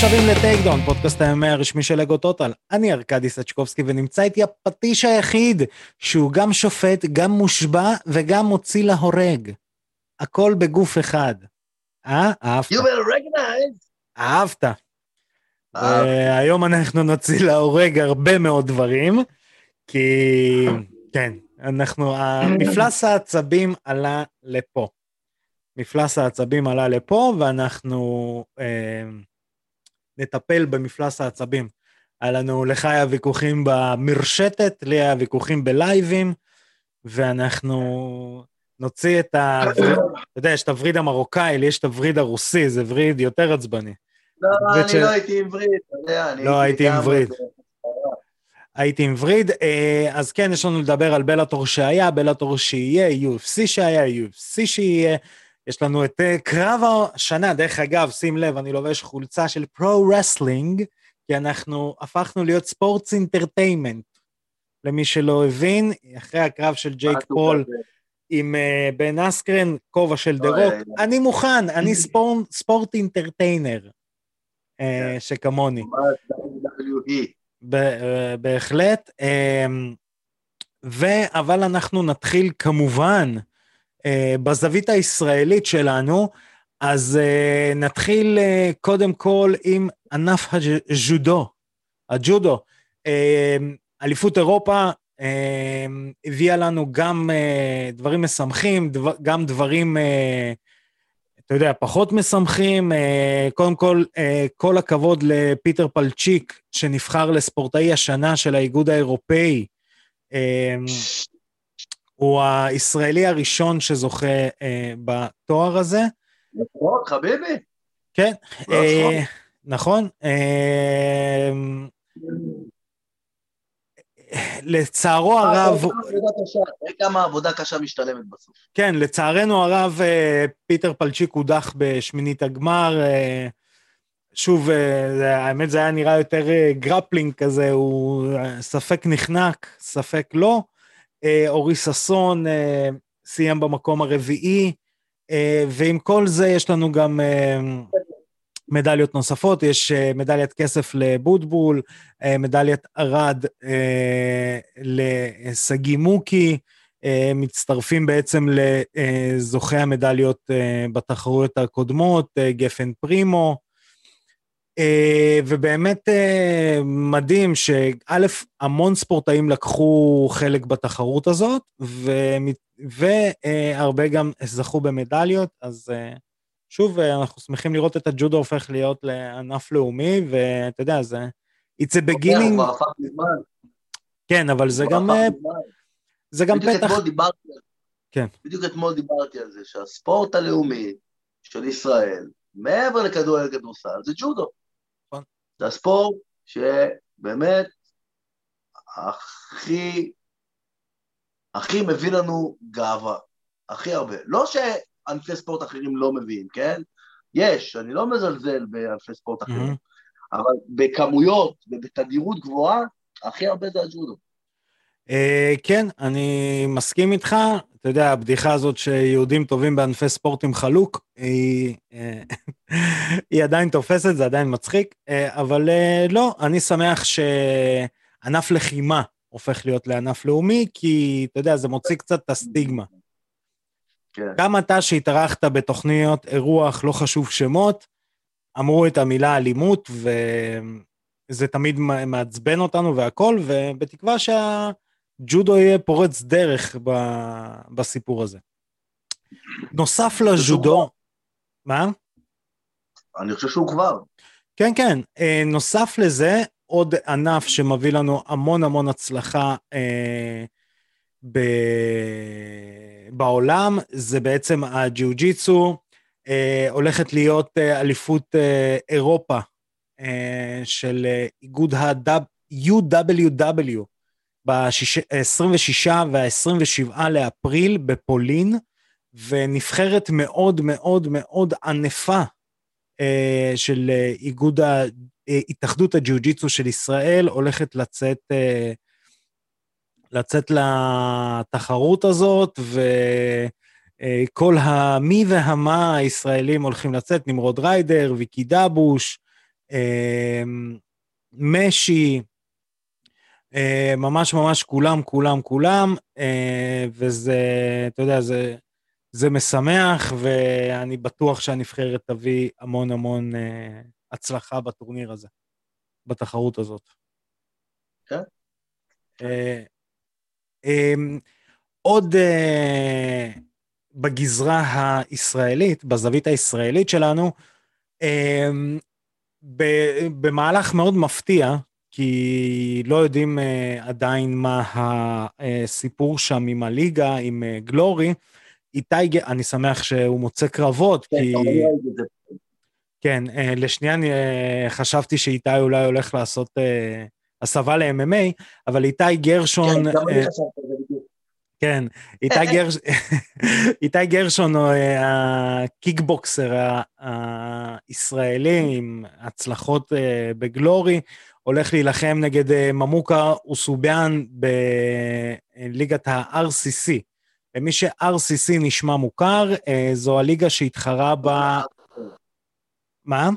השבים לטייק דאון, פודקאסט הימי הרשמי של אגו טוטל. אני ארכדי סצ'קובסקי ונמצא איתי הפטיש היחיד שהוא גם שופט, גם מושבע וגם מוציא להורג. הכל בגוף אחד. אה? אהבת. You will recognize. אהבת. והיום אנחנו נוציא להורג הרבה מאוד דברים, כי כן, אנחנו, מפלס העצבים עלה לפה. מפלס העצבים עלה לפה, ואנחנו אה, נטפל במפלס העצבים. היה לנו, לך היה ויכוחים במרשתת, לי היה ויכוחים בלייבים, ואנחנו נוציא את ה... אתה יודע, יש את הווריד המרוקאי, לי יש את הווריד הרוסי, זה וריד יותר עצבני. לא, אני של- לא הייתי עם וריד, אתה יודע, אני לא, הייתי עם וריד. הייתי עם וריד, אה, אז כן, יש לנו לדבר על בלאטור שהיה, בלאטור שיהיה, UFC שהיה, UFC שיהיה. יש לנו את אה, קרב השנה, דרך אגב, שים לב, אני לובש חולצה של pro-wrestling, כי אנחנו הפכנו להיות sports entertainment. למי שלא הבין, אחרי הקרב של ג'ייק פול. עם אה, בן אסקרן, כובע של דה רוק, אני מוכן, אני sport, entertainer, אה, כן. שכמוני. אה, בהחלט. אבל אנחנו נתחיל כמובן בזווית הישראלית שלנו, אז אה, נתחיל אה, קודם כל עם ענף הג'ודו, הג'ודו. אליפות אירופה הביאה לנו גם אה, דברים משמחים, דבר- גם דברים, אה, אתה יודע, פחות משמחים. אה, קודם כל, אה, כל הכבוד לפיטר פלצ'יק, שנבחר לספורטאי השנה של האיגוד האירופאי. הוא הישראלי הראשון שזוכה אה, בתואר הזה. נכון, חביבי? כן, לא אה, נכון. אה, לצערו הרב, כמה עבודה קשה, משתלמת בסוף. כן, לצערנו הרב, אה, פיטר פלצ'יק הודח בשמינית הגמר. אה, שוב, אה, האמת זה היה נראה יותר אה, grappling כזה, הוא אה, ספק נחנק, ספק לא. אה, אורי ששון אה, סיים במקום הרביעי, אה, ועם כל זה יש לנו גם מדליות נוספות, יש מדליית כסף לבוטבול, מדליית ארד אה, לשגיא מוקי, מצטרפים בעצם לזוכי המדליות בתחרויות הקודמות, גפן פרימו, ובאמת אה, מדהים שא', המון ספורטאים לקחו חלק בתחרות הזאת, והרבה גם זכו במדליות, אז אה, שוב, אה, אנחנו שמחים לראות את הג'ודו הופך להיות לענף לאומי, ואתה יודע, זה... It's a הוא beginning, כבר הפך מזמן. כן, אבל זה גם, אה. זה גם בדיוק פתח, אתמול דיברתי על זה. כן. בדיוק אתמול דיברתי על זה, שהספורט הלאומי של ישראל, מעבר לכדורגל וכדורסל, זה ג'ודו. זה הספורט שבאמת הכי, הכי מביא לנו גאווה, הכי הרבה. לא שענפי ספורט אחרים לא מביאים, כן? יש, אני לא מזלזל בענפי ספורט אחרים, מהמם. אבל בכמויות ובתדירות גבוהה, הכי הרבה זה הג'ודו. אה, כן, אני מסכים איתך. אתה יודע, הבדיחה הזאת שיהודים טובים בענפי ספורט עם חלוק, היא, אה, היא עדיין תופסת, זה עדיין מצחיק, אה, אבל לא, אני שמח שענף לחימה הופך להיות לענף לאומי, כי אתה יודע, זה מוציא קצת את הסטיגמה. כן. גם אתה שהתארחת בתוכניות אירוח, לא חשוב שמות, אמרו את המילה אלימות, וזה תמיד מעצבן אותנו והכל, ובתקווה שהג'ודו יהיה פורץ דרך ב- בסיפור הזה. נוסף לג'ודו, מה? אני חושב שהוא כבר. כן, כן. אה, נוסף לזה, עוד ענף שמביא לנו המון המון הצלחה אה, ב... בעולם, זה בעצם הג'יוג'יצו. אה, הולכת להיות אה, אליפות אה, אירופה אה, של אה, איגוד ה-UWW ב-26 וה-27 לאפריל בפולין, ונבחרת מאוד מאוד מאוד ענפה אה, של אה, איגוד. אה, התאחדות הג'יוג'יצו של ישראל הולכת לצאת, לצאת לתחרות הזאת, וכל המי והמה הישראלים הולכים לצאת, נמרוד ריידר, ויקי דבוש, משי, ממש ממש כולם, כולם, כולם, וזה, אתה יודע, זה, זה משמח, ואני בטוח שהנבחרת תביא המון המון הצלחה בטורניר הזה, בתחרות הזאת. כן. עוד uh, בגזרה הישראלית, בזווית הישראלית שלנו, uh, במהלך מאוד מפתיע, כי לא יודעים uh, עדיין מה הסיפור שם עם הליגה, עם uh, גלורי. איתי, אני שמח שהוא מוצא קרבות, כן, כי... כן, uh, לשנייה אני חשבתי שאיתי אולי הולך לעשות הסבה ל-MMA, אבל איתי גרשון... כן, גם אני חשבתי על זה בדיוק. כן, איתי, גרש... איתי גרשון הוא אה, הקיקבוקסר הישראלי עם הצלחות אה, בגלורי, הולך להילחם נגד אה, ממוקה אוסוביאן בליגת ה-RCC. למי ש-RCC נשמע מוכר, זו הליגה שהתחרה ב... מה?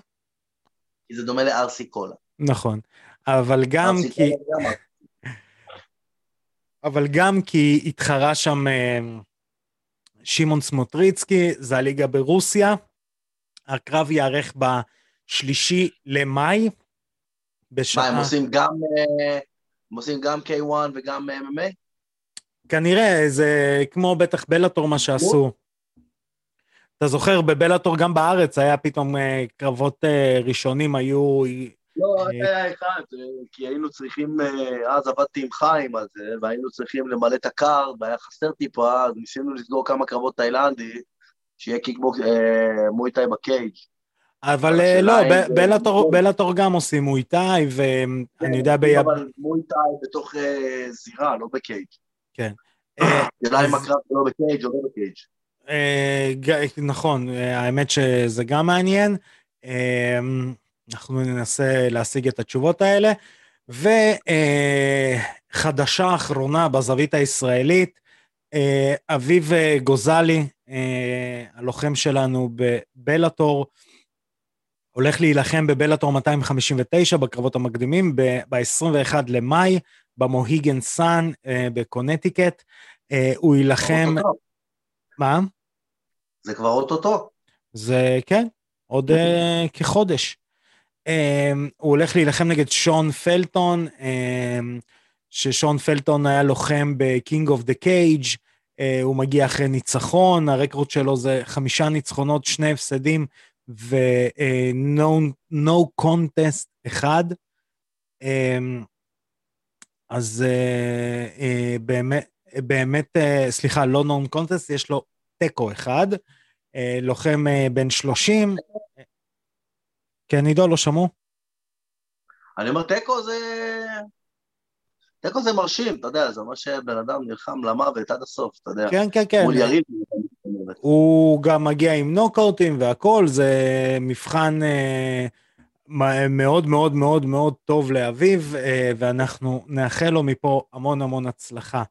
כי זה דומה ל-RC קולה. נכון, אבל גם כי... אבל גם כי התחרה שם אה, שמעון סמוטריצקי, זה הליגה ברוסיה. הקרב ייערך בשלישי למאי, בשעה... מה, הם עושים גם, אה, הם עושים גם K1 וגם MMA? כנראה, זה כמו בטח בלאטור מה שעשו. אתה זוכר, בבלאטור גם בארץ היה פתאום אה, קרבות ראשונים, היו לא, היה אחד, כי היינו צריכים, אה, אז עבדתי עם חיים על זה, והיינו צריכים למלא את ה card, והיה חסר טיפה, אז ניסינו לסגור כמה קרבות תאילנדי, שיהיה קיקבוקס, אה, מויטאי ב cage. אבל אה, לא, בלאטור גם עושים מויטאי, ואני יודע ביב... אבל מויטאי בתוך זירה, לא ב cage. כן. השאלה אם הקרב לא ב cage או לא ב cage. נכון, האמת שזה גם מעניין. אנחנו ננסה להשיג את התשובות האלה. וחדשה אה, אחרונה בזווית הישראלית, אה, אביב אה, גוזלי, הלוחם שלנו בבלאטור, הולך להילחם בבלאטור 259 בקרבות המקדימים ב-21 למאי, במוהיגן סאן בקונטיקט. הוא יילחם... מה? זה כבר אוטוטו. זה, כן, עוד כחודש. Um, הוא הולך להילחם נגד שון פלטון, um, ששון פלטון היה לוחם ב-King of the Cage, uh, הוא מגיע אחרי ניצחון, הרקורד שלו זה חמישה ניצחונות, שני הפסדים ו-no uh, no contest אחד. Um, אז uh, uh, באמת, באמת, uh, סליחה, לא no contest, יש לו תיקו אחד, uh, לוחם uh, בן 30, כן, עידו, לא שמעו? אני אומר, תיקו זה... תיקו זה מרשים, אתה יודע, זה אומר שבן אדם נלחם למוות עד הסוף, אתה יודע. כן, כן, כן. מול יריב. הוא גם מגיע עם נוקאוטים והכול, זה מבחן אה, מאוד מאוד מאוד מאוד טוב לאביב, אה, ואנחנו נאחל לו מפה המון המון הצלחה.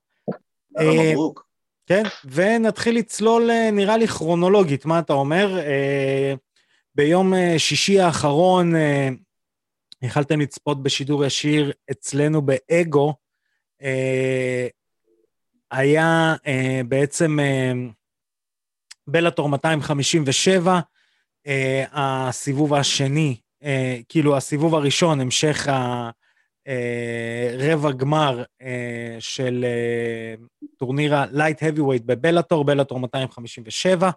אה, מברוק. כן, ונתחיל לצלול, אה, נראה לי כרונולוגית, מה אתה אומר? אה, ביום אה, שישי האחרון אה, יכלתם לצפות בשידור ישיר אצלנו באגו. אה, היה בעצם בלאטור 257, הסיבוב השני, כאילו הסיבוב הראשון, המשך הרבע גמר של טורניר ה-Light Heavyweight בבלאטור, בלאטור 257.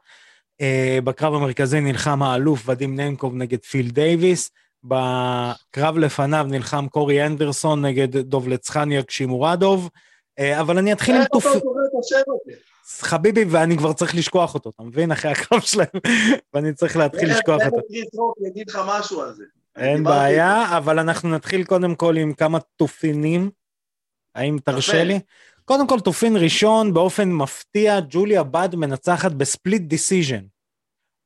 Uh, בקרב המרכזי נלחם האלוף ודים ננקוב נגד פיל דייוויס, בקרב לפניו נלחם קורי אנדרסון נגד דובלצחניה קשימורדוב, uh, אבל אני אתחיל עם תופ... חביבי, ואני כבר צריך לשכוח אותו, אתה מבין? אחרי הקרב שלהם, ואני צריך להתחיל לשכוח אותו. אני אגיד לך משהו על זה. אין בעיה, אבל אנחנו נתחיל קודם כל עם כמה תופינים. האם תרשה לי? קודם כל, תופין ראשון, באופן מפתיע, ג'וליה בד מנצחת ב split decision.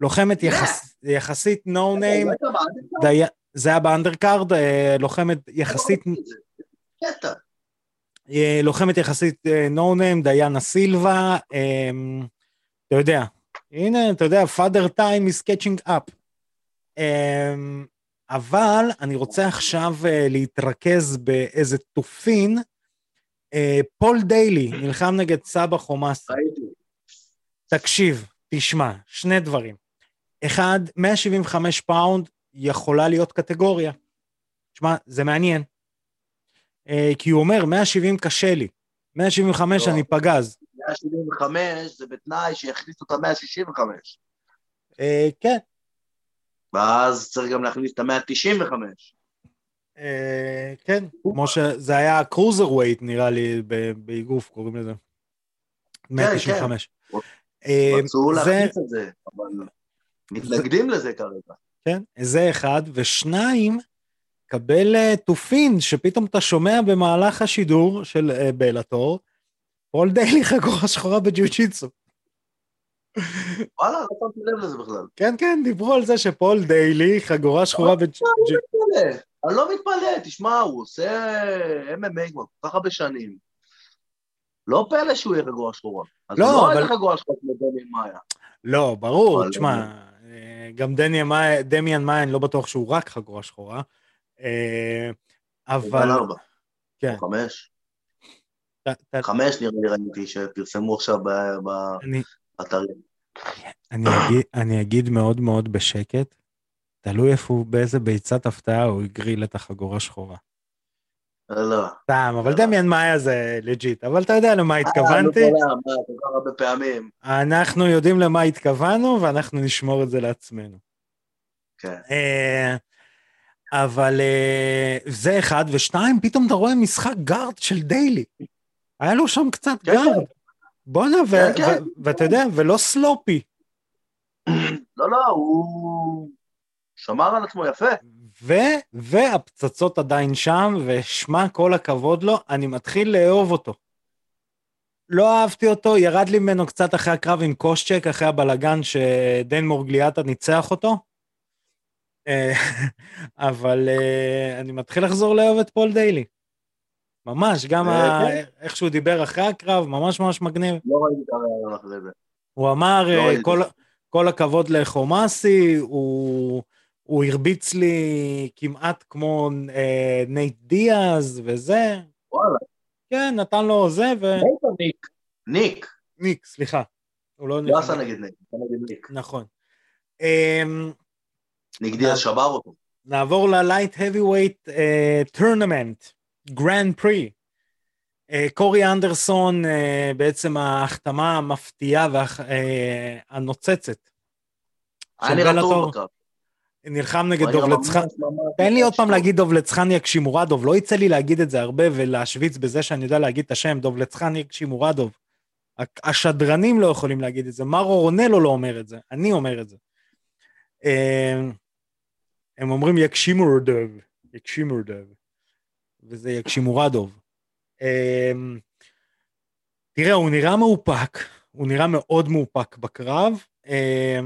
לוחמת יחס, יחסית no name, זה היה ב undercard, אה, לוחמת יחסית... אה, לוחמת יחסית no name, דיאנה סילבה, אמ, אתה יודע, הנה, אתה יודע, father time is catching up. אבל אני רוצה עכשיו להתרכז באיזה תופין. פול דיילי נלחם נגד סבא. ראיתי. תקשיב, תשמע, שני דברים. אחד, 175 פאונד יכולה להיות קטגוריה. תשמע, זה מעניין. Uh, כי הוא אומר, 170 קשה לי, 175 לא. אני פגז. 175 זה בתנאי שיכניסו את ה-165. Uh, כן, ואז צריך גם להכניס את ה-195. אה, כן, כמו שזה היה cruiserweight נראה לי ב- באגרוף קוראים לזה. 195. אה, רצו זה- להכניס את זה, אבל מתנגדים לזה כרגע. כן, זה אחד, ושניים, קבל אה, תופין שפתאום אתה שומע במהלך השידור של אה, בלאטור, פול דיילי חגורה שחורה בג'יוצ'יצו. וואלה, לא שמתי לב לזה בכלל. כן, כן, דיברו על זה שפול דיילי חגורה שחורה בג'יוצ'יצו. מתפלא. אני לא מתפלא, תשמע, הוא עושה MMA כבר כל כך הרבה שנים. לא פלא שהוא יהיה חגורה שחורה. אז לא, הוא לא אבל- איזה חגורה שחורה כמו דני מאיה. לא, ברור, אבל- תשמע, אה, גם דמיאן אני לא בטוח שהוא רק חגורה שחורה, אה, אבל... אבל... ארבע. כן. חמש. חמש נראה לי ראיתי שפרסמו עכשיו באתרים. אני אגיד- אני אגיד מאוד מאוד בשקט, תלוי איפה הוא, באיזה ביצת הפתעה הוא הגריל את החגורה שחורה. לא. סתם, אבל לא. דמיאן מאיה זה legit, אבל אתה יודע למה התכוונתי, אה, מה, כל כך הרבה פעמים. אנחנו יודעים למה התכוונו ואנחנו נשמור את זה לעצמנו. כן. אבל אה, זה אחד, ושתיים, פתאום אתה רואה משחק guard של דיילי. היה לו שם קצת כן, guard. בואנה, ו- כן, כן. ואתה יודע, ולא sloppy. לא, לא, הוא שמר על עצמו יפה. ו- והפצצות עדיין שם, ושמע כל הכבוד לו, אני מתחיל לאהוב אותו. לא אהבתי אותו, ירד לי ממנו קצת אחרי הקרב עם קושצ'ק, אחרי הבלגן שדן מירגליוטה ניצח אותו. אה, אבל אה, אני מתחיל לחזור לאהוב את פול דיילי. ממש, גם ה- כן. איך שהוא דיבר אחרי הקרב, ממש ממש מגניב. לא ראיתי את הריאיון אחרי זה. הוא אמר, לא אה. כל, כל הכבוד לחומאסי, הוא, הוא הרביץ לי כמעט כמו אה, נייט דיאז וזה. וואלה, כן, נתן לו זה ו... איפה ניק? ניק. ניק, סליחה. הוא לא... לא עשה נגד ניק, עשה נגד ניק. נכון. אמ, ניק דיאז שבר אותו. נעבור ל light heavyweight tournament, גרנד פרי. קורי אנדרסון, אה, בעצם ההחתמה המפתיעה והנוצצת. היה נראה טוב. בקרב. נלחם נגד. ממש ממש תן לי עוד פעם. להגיד דובלטג'אן יאגשימורדוב, לא יצא לי להגיד את זה הרבה ולהשוויץ בזה שאני יודע להגיד את השם, דובלטג'אן יאגשימורדוב. ה- השדרנים לא יכולים להגיד את זה, מאורו רנאלו לא אומר את זה, אני אומר את זה. הם אומרים יקשימורדוב, יקשימורדוב, וזה יקשימורדוב. אה, תראה, הוא נראה מאופק, הוא נראה מאוד מאופק בקרב. אה,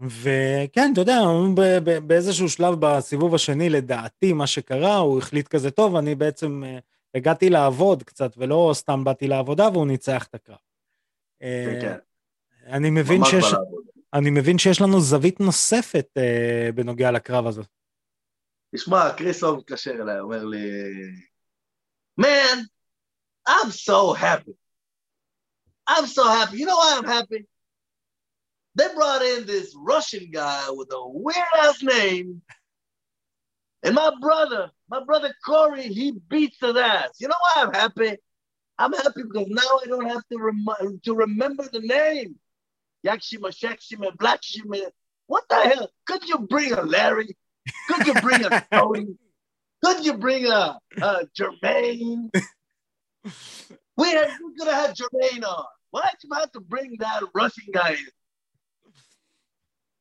וכן, אתה יודע, באיזשהו שלב בסיבוב השני, לדעתי, מה שקרה, הוא החליט כזה, טוב, אני בעצם אה, הגעתי לעבוד קצת, ולא סתם באתי לעבודה, והוא ניצח את הקרב. אה, כן. אני מבין שיש. אני מבין שיש לנו זווית נוספת אה, בנוגע לקרב הזה. תשמע, קריסו מתקשר אליי, אומר לי, Man, I'm so happy. I'm so happy. You know why I'm happy? They brought in this Russian guy with a weird ass name. And my brother, my brother Corey, he beats his ass. You know why I'm happy? I'm happy because now I don't have to, rem- to remember the name. Yakshima, Shakshima, Blackshima. What the hell? Could you bring a Larry? Could you bring a Tony? Could you bring a, a Jermaine? We, had, we could have had Jermaine on. Why'd you have to bring that Russian guy in?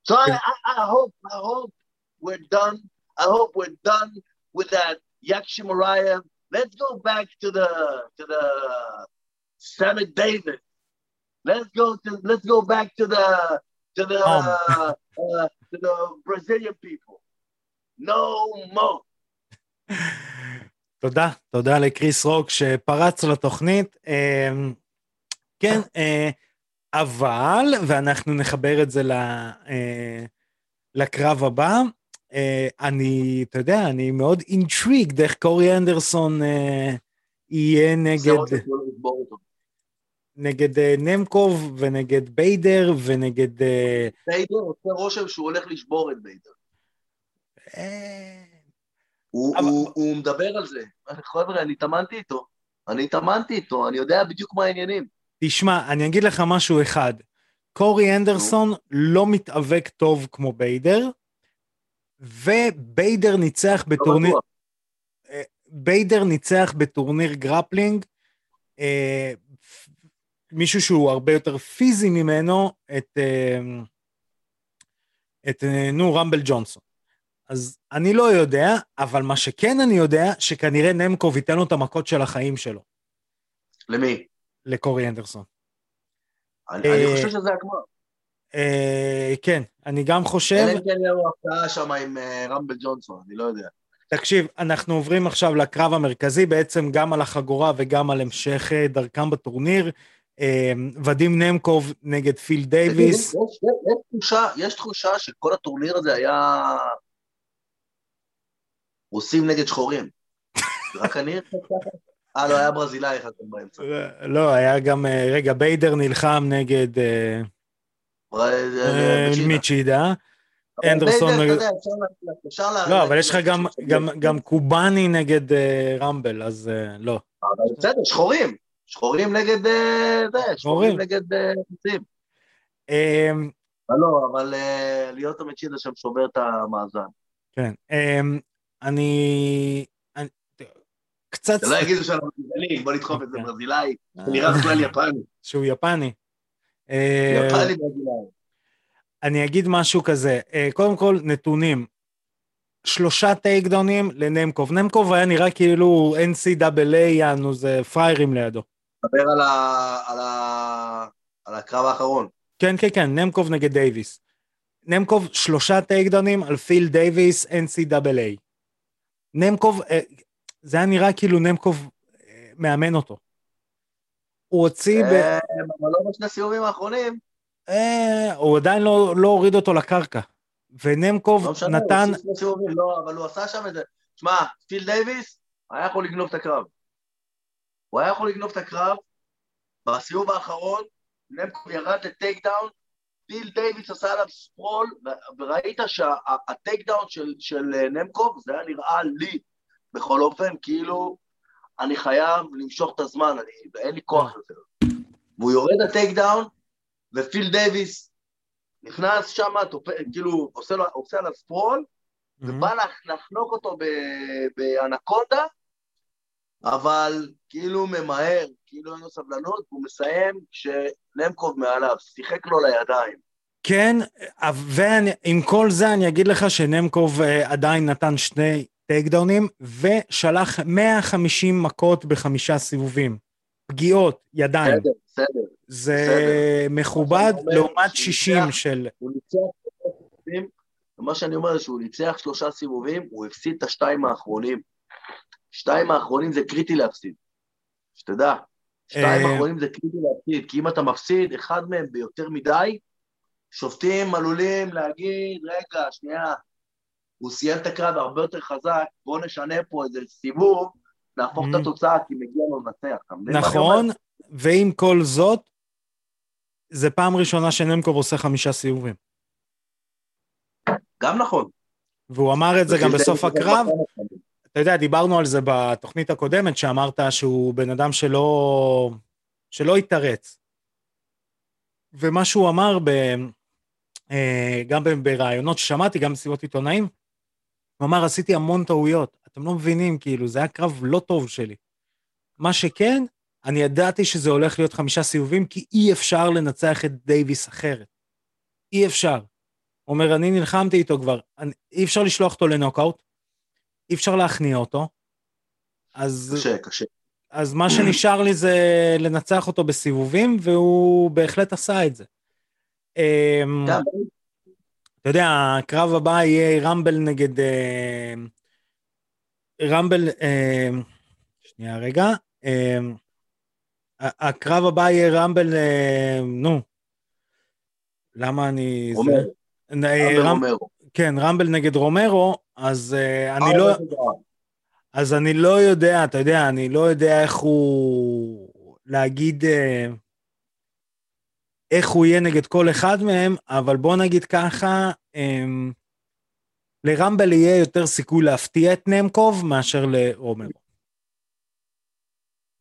So I, I, I hope I hope we're done. I hope we're done with that Yakshimariah. Let's go back to the to the Sammy Davis. Let's go to let's go back to the to the uh, uh, to the Brazilian people. No more. תודה, תודה לקריס רוק שפרץ לתוכנית. אה, כן, אה, אבל, ואנחנו נחבר את זה אה, לקרב הבא, אה, אני, אתה יודע, אני מאוד אינטריגד איך קורי אנדרסון יהיה נגד, נגד אה, נמקוב ונגד ביידר ונגד... אה, ביידר עושה רושם שהוא הולך לשבור את ביידר. אה, הוא, אבל- הוא, הוא מדבר על זה. חבר'ה, אני התאמנתי איתו. אני התאמנתי איתו, אני יודע בדיוק מה העניינים. תשמע, אני אגיד לך משהו אחד. קורי אנדרסון לא מתאבק טוב כמו ביידר, וביידר ניצח לא בטורניר. ביידר ניצח בטורניר גרפלינג, מישהו שהוא הרבה יותר פיזי ממנו, את, אה, את אה, נו, רמבל ג'ונסון. אז אני לא יודע, אבל מה שכן אני יודע, שכנראה נמקוב ייתן לו את המכות של החיים שלו, למי? לקורי אנדרסון. אני, אה, אני חושב שזה הגמר. אה, כן, אני גם חושב, אלא אם כן יהיה לו הפתעה שם עם אה, רמבל ג'ונסון, אני לא יודע. תקשיב, אנחנו עוברים עכשיו לקרב המרכזי, בעצם גם על החגורה וגם על המשך אה, דרכם בטורניר. אה, ודים נמקוב נגד פיל דייוויס. יש, יש, יש, תחושה, יש תחושה שכל הטורניר הזה היה רוסים נגד שחורים. רק אני... אה, לא, היה ברזילאי אחד באמצע. לא, היה גם, אה, רגע, ביידר נלחם נגד אה, אה. מיצ'ידה. אנדרסון נגד-. לא, אבל יש לך גם- קובאני נגד אה, רמבל, אז אה, לא. בסדר, שחורים. שחורים נגד... אה, זה, שחורים. נגד רוסים. אה, אבל לא, אבל אה, להיות המצ'ידה שם שובר את המאזן. כן, אה, אני... קצת... שלא יגידו שאנחנו גזענים, בוא נדחוף את זה כן. ברזילאי, נראה בכלל יפני. שהוא יפני. אה, יפני ברזילאי. אני אגיד משהו כזה, קודם כל, נתונים. שלושה טייקדאונים לנמקוב. נמקוב היה נראה כאילו NCAA, יענו, זה פריירים לידו. דבר על ה- על ה- על הקרב האחרון. כן, כן, כן, נמקוב נגד דייוויס. נמקוב שלושה takedown ־ים על פיל דייוויס, NCAA. נמקוב, אה, זה היה נראה כאילו נמקוב אה, מאמן אותו. הוא הוציא, ב... אה, אבל לא בשני הסיבובים האחרונים. הוא עדיין לא, לא הוריד אותו לקרקע. ונמקוב לא משנה, הוא נתן, עושה שני סיבובים, לא, אבל הוא עשה שם את זה. שמע, פיל דייוויס היה יכול לגנוב את הקרב. הוא היה יכול לגנוב את הקרב, בסיבוב האחרון, נמקוב ירד ל takedown, פיל דייוויס עשה עליו sprawl, וראית שה takedown של, של אה, נמקוב, זה היה נראה לי, בכל אופן, כאילו, אני חייב למשוך את הזמן, אני, אין לי כוח יותר. והוא יורד ל takedown, ופיל דייוויס נכנס שם, כאילו, עושה, עושה עליו sprawl, ובא לח- לחנוק אותו ב- ב anaconda, אבל כאילו ממהר, כאילו אין לו סבלנות, והוא מסיים כשנמקוב מעליו, שיחק לו לידיים. כן, ועם כל זה אני אגיד לך שנמקוב אה, עדיין נתן שני טייקדאונים, ושלח 150 מכות בחמישה סיבובים. פגיעות, ידיים. בסדר, בסדר. זה בסדר. מכובד מה לעומת שהוא 60 ניצח. של... הוא ניצח ומה שאני אומר זה שהוא ניצח שלושה סיבובים, הוא הפסיד את השתיים האחרונים. שתיים האחרונים זה קריטי להפסיד. שתדע. שתיים אה, האחרונים זה קריטי להפסיד, כי אם אתה מפסיד אחד מהם ביותר מדי, שופטים עלולים להגיד, רגע, שנייה, הוא סיים את הקרב הרבה יותר חזק, בואו נשנה פה איזה סיבוב, נהפוך את Mhm. התוצאה, כי מגיע לו לנצח. נכון, ועם כל זאת, זה פעם ראשונה שנמקוב עושה חמישה סיבובים. גם נכון. והוא אמר את זה גם בסוף דייוויס הקרב. אתה יודע, דיברנו על זה בתוכנית הקודמת, שאמרת שהוא בן אדם שלא, שלא התרץ. ומה שהוא אמר, ב, אה, גם בראיונות ששמעתי, גם בסביבות עיתונאים, הוא אמר, עשיתי המון טעויות. אתם לא מבינים, כאילו, זה היה קרב לא טוב שלי. מה שכן, אני ידעתי שזה הולך להיות חמישה סיבובים, כי אי אפשר לנצח את דייוויס אחרת. אי אפשר. הוא אומר, אני נלחמתי איתו כבר, אני, אי אפשר לשלוח אותו לנוקאוט, אי אפשר להכניע אותו. אז, קשה, קשה. אז מה שנשאר לי זה לנצח אותו בסיבובים, והוא בהחלט עשה את זה. אמ, אתה יודע, הקרב הבא יהיה רמבל נגד... אה, רמבל... אה, שנייה רגע. אה, הקרב הבא יהיה רמבל... נו. למה אני... רומרו. כן, רמבל נגד רומרו, אז uh, אני לא... אז אני לא יודע, אתה יודע, אני לא יודע איך הוא... להגיד uh, איך הוא יהיה נגד כל אחד מהם, אבל בוא נגיד ככה, um, לרמבל יהיה יותר סיכוי להפתיע את נמקוב מאשר לרומרו.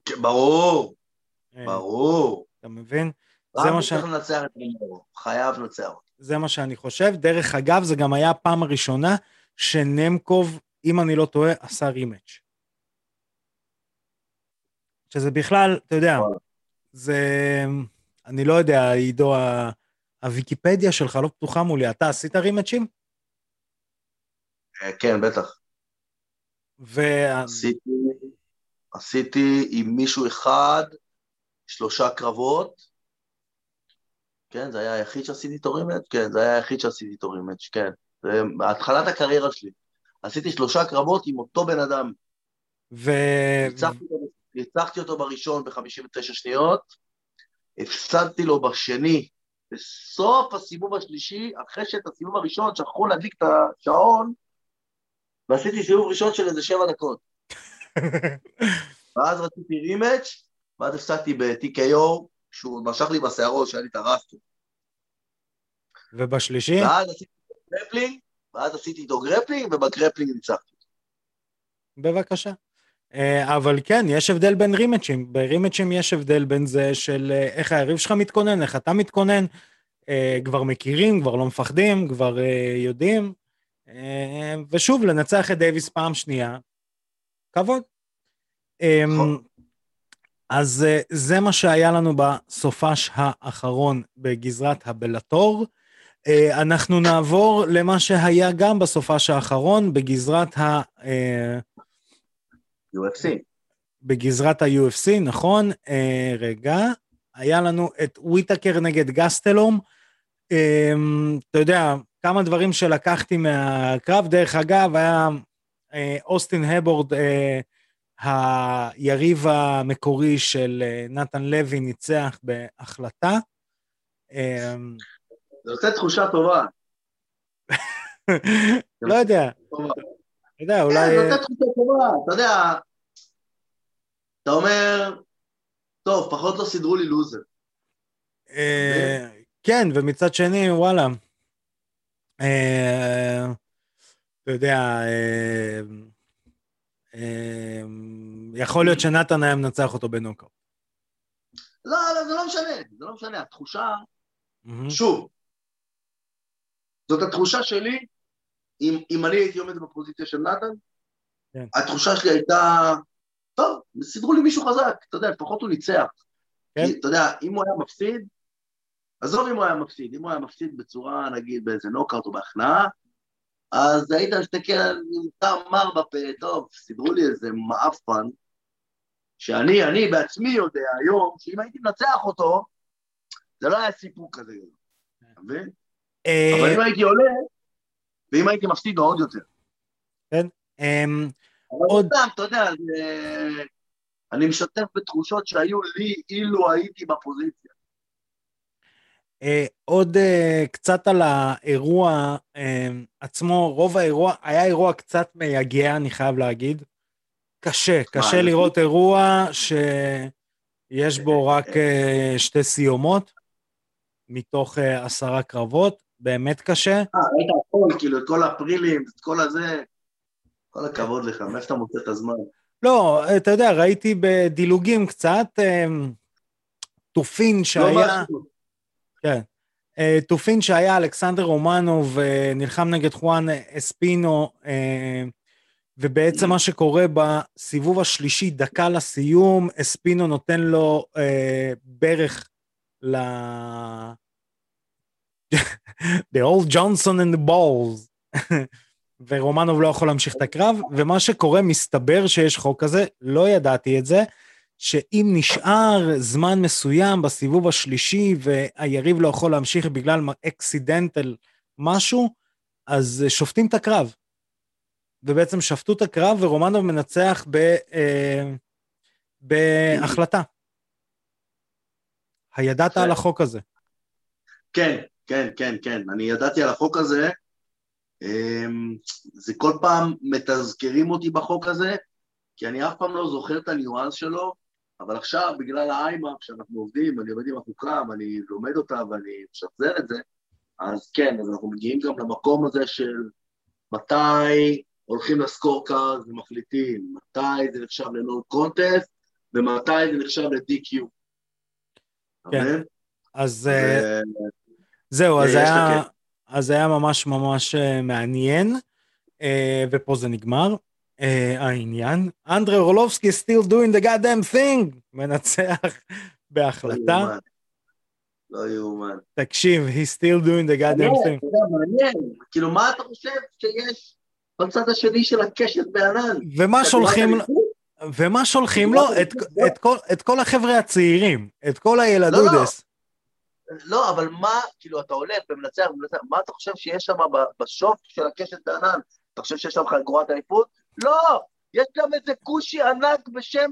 כן, ברור, ברור. אתה מבין? זה מה ש... צריך לנצח את רומרו, חייב לנצח. זה מה שאני חושב. דרך אגב, זה גם היה הפעם הראשונה שנמקוב, אם אני לא טועה, עשה רימץ'. שזה בכלל, אתה יודע, זה... אני לא יודע, עידו, הוויקיפדיה שלך לא פתוחה מולי. אתה עשית רימצ'ים? אה, כן, בטח. ו... עשיתי, עשיתי עם מישהו אחד שלושה קרבות, כן, זה היה היחיד שעשיתי איתו רימץ'? כן, זה היה היחיד שעשיתי איתו רימץ', כן. זה התחלת הקריירה שלי. עשיתי שלושה קרבות עם אותו בן אדם. ו... ניצחתי אותו בראשון ב-59 שניות, הפסדתי לו בשני, בסוף הסיבוב השלישי, אחרי שאת הסיבוב הראשון שכחו להדליק את השעון, ועשיתי סיבוב ראשון של איזה שבע דקות. ואז רציתי rematch, ואז הפסדתי ב-TKO, שהוא משך לי בשערות, שהיה לי את הרסטו. ובשלישי? ואז עשיתי grappling, ואז עשיתי איתו grappling, וב grappling ניצחתי. בבקשה. אה, אבל כן, יש הבדל בין rematch ־ים. ב rematch ־ים יש הבדל בין זה של אה, איך היריב שלך מתכונן, איך אתה מתכונן. אה, כבר מכירים, כבר לא מפחדים, כבר יודעים. ושוב, לנצח את דייוויס פעם שנייה, כבוד. נכון. אז זה מה שהיה לנו בסופש האחרון בגזרת הבלטור. אנחנו נעבור למה שהיה גם בסופש האחרון בגזרת ה... UFC. בגזרת ה-UFC, נכון. אה, רגע, היה לנו את וויטקר נגד גסטלום. אה, אתה יודע, כמה דברים שלקחתי מהקרב, דרך אגב, היה אה, אוסטין הבורד, אה, היריב המקורי של אה, נתן לוי, ניצח בהחלטה. זה עושה תחושה טובה. לא יודע. אתה יודע, אולי... כן, זה נותן תחושה טובה, אתה יודע, אתה אומר, טוב, פחות לא סידרו לי לוזר. אה, כן, ומצד שני, וואלה, אה, אתה יודע, אה, יכול להיות שנתן היה מנצח אותו בנוקאוט. לא, לא, זה לא משנה, זה לא משנה, התחושה, שוב, זאת התחושה שלי אם, אם אני הייתי עומד בפוזיציה של נתן, כן. התחושה שלי הייתה, טוב, סידרו לי מישהו חזק, אתה יודע, לפחות הוא ניצח. כן. כי, אתה יודע, אם הוא היה מפסיד, עזוב אם הוא היה מפסיד, אם הוא היה מפסיד בצורה, נגיד, באיזה נוקאוט או בהכנעה, אז היית מסתכל עם טעם מר בפה, טוב, סידרו לי איזה מעפן, שאני, אני בעצמי יודע היום, שאם הייתי מנצח אותו, זה לא היה סיפור כזה, אתה מבין? אה, אבל אם הייתי עולה, ואם הייתי מפסיד לו עוד יותר. כן. אמ, עוד... סתם, אתה יודע, אני משתף בתחושות שהיו לי אילו הייתי בפוזיציה. אה, עוד אה, קצת על האירוע עצמו, רוב האירוע, היה אירוע קצת מייגע, אני חייב להגיד. קשה, קשה לראות אירוע שיש בו רק אה, שתי סיומות מתוך עשרה קרבות. באמת קשה. אה, ראית הכל, כאילו, את כל הפרילים, את כל הזה. כל הכבוד לך, מאיפה אתה מוצא את הזמן? לא, אתה יודע, ראיתי בדילוגים קצת, אמ, תופין שהיה... לא משהו. כן. אה, תופין שהיה אלכסנדר רומנוב נלחם נגד חואן אספינו, אה, ובעצם מה שקורה בסיבוב השלישי, דקה לסיום, אספינו נותן לו אה, ברך. The old Johnson and the balls. ורומנוב לא יכול להמשיך את הקרב, ומה שקורה, מסתבר שיש חוק כזה, לא ידעתי את זה, שאם נשאר זמן מסוים בסיבוב השלישי והיריב לא יכול להמשיך בגלל אקסידנטל משהו, אז שופטים את הקרב. ובעצם שפטו את הקרב ורומנוב מנצח ב, אה, בהחלטה. הידעת על החוק הזה? כן, כן, כן, כן. אני ידעתי על החוק הזה, אמ, זה כל פעם מתזכרים אותי בחוק הזה, כי אני אף פעם לא זוכר את הניואנס שלו, אבל עכשיו, בגלל האיימאפ שאנחנו עובדים, אני עובד עם החוקה ואני לומד אותה ואני משחזר את זה, אז כן, אז אנחנו מגיעים גם למקום הזה של מתי הולכים לסקורקארד ומחליטים, מתי זה נחשב לנון קונטסט ומתי זה נחשב ל-DQ. כן, אז אה, זהו, אז היה... אז זה היה ממש ממש אה, מעניין, אה, ופה זה נגמר. uh, העניין. אנדרי אורלובסקי still doing the goddamn thing, מנצח בהחלטה. לא יאומן. תקשיב, he still doing the goddamn thing. אתה יודע, מעניין, כאילו מה אתה חושב שיש בצד השני של הקשת בענן? ומה שולחים לו? ומה שולחים לו? את, כל, את כל החבר'ה הצעירים, את כל הילדודס. לא, אבל מה, כאילו, אתה הולך ומנצח ומנצח, מה אתה חושב שיש שם בשוף של הקשת בענן? אתה חושב שיש שם חגורת אליפות? לא! יש גם איזה כושי ענק בשם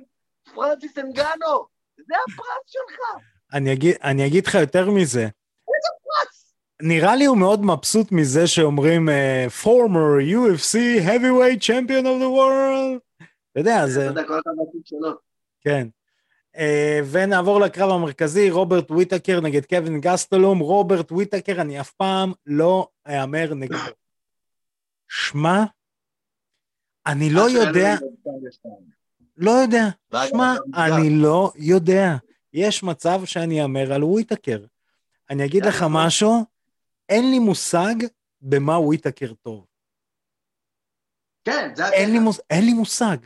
פרנסיס אנגנו! זה הפרס שלך! אני אגיד, אני אגיד לך יותר מזה. איזה פרס? נראה לי הוא מאוד מבסוט מזה שאומרים uh, former UFC heavyweight champion of the world. אתה יודע, זה... אתה יודע, כל מהסוג שלו. כן. Uh, ונעבור לקרב המרכזי, רוברט וויטקר נגד קווין גסטלום. רוברט וויטקר, אני אף פעם לא אאמר נגדו. שמע, אני לא יודע, לא יודע, שמע, אני לא יודע. יש מצב שאני אהמר על וויטקר. אני אגיד לך משהו, אין לי מושג במה וויטקר טוב. כן, זה. אין לי מושג.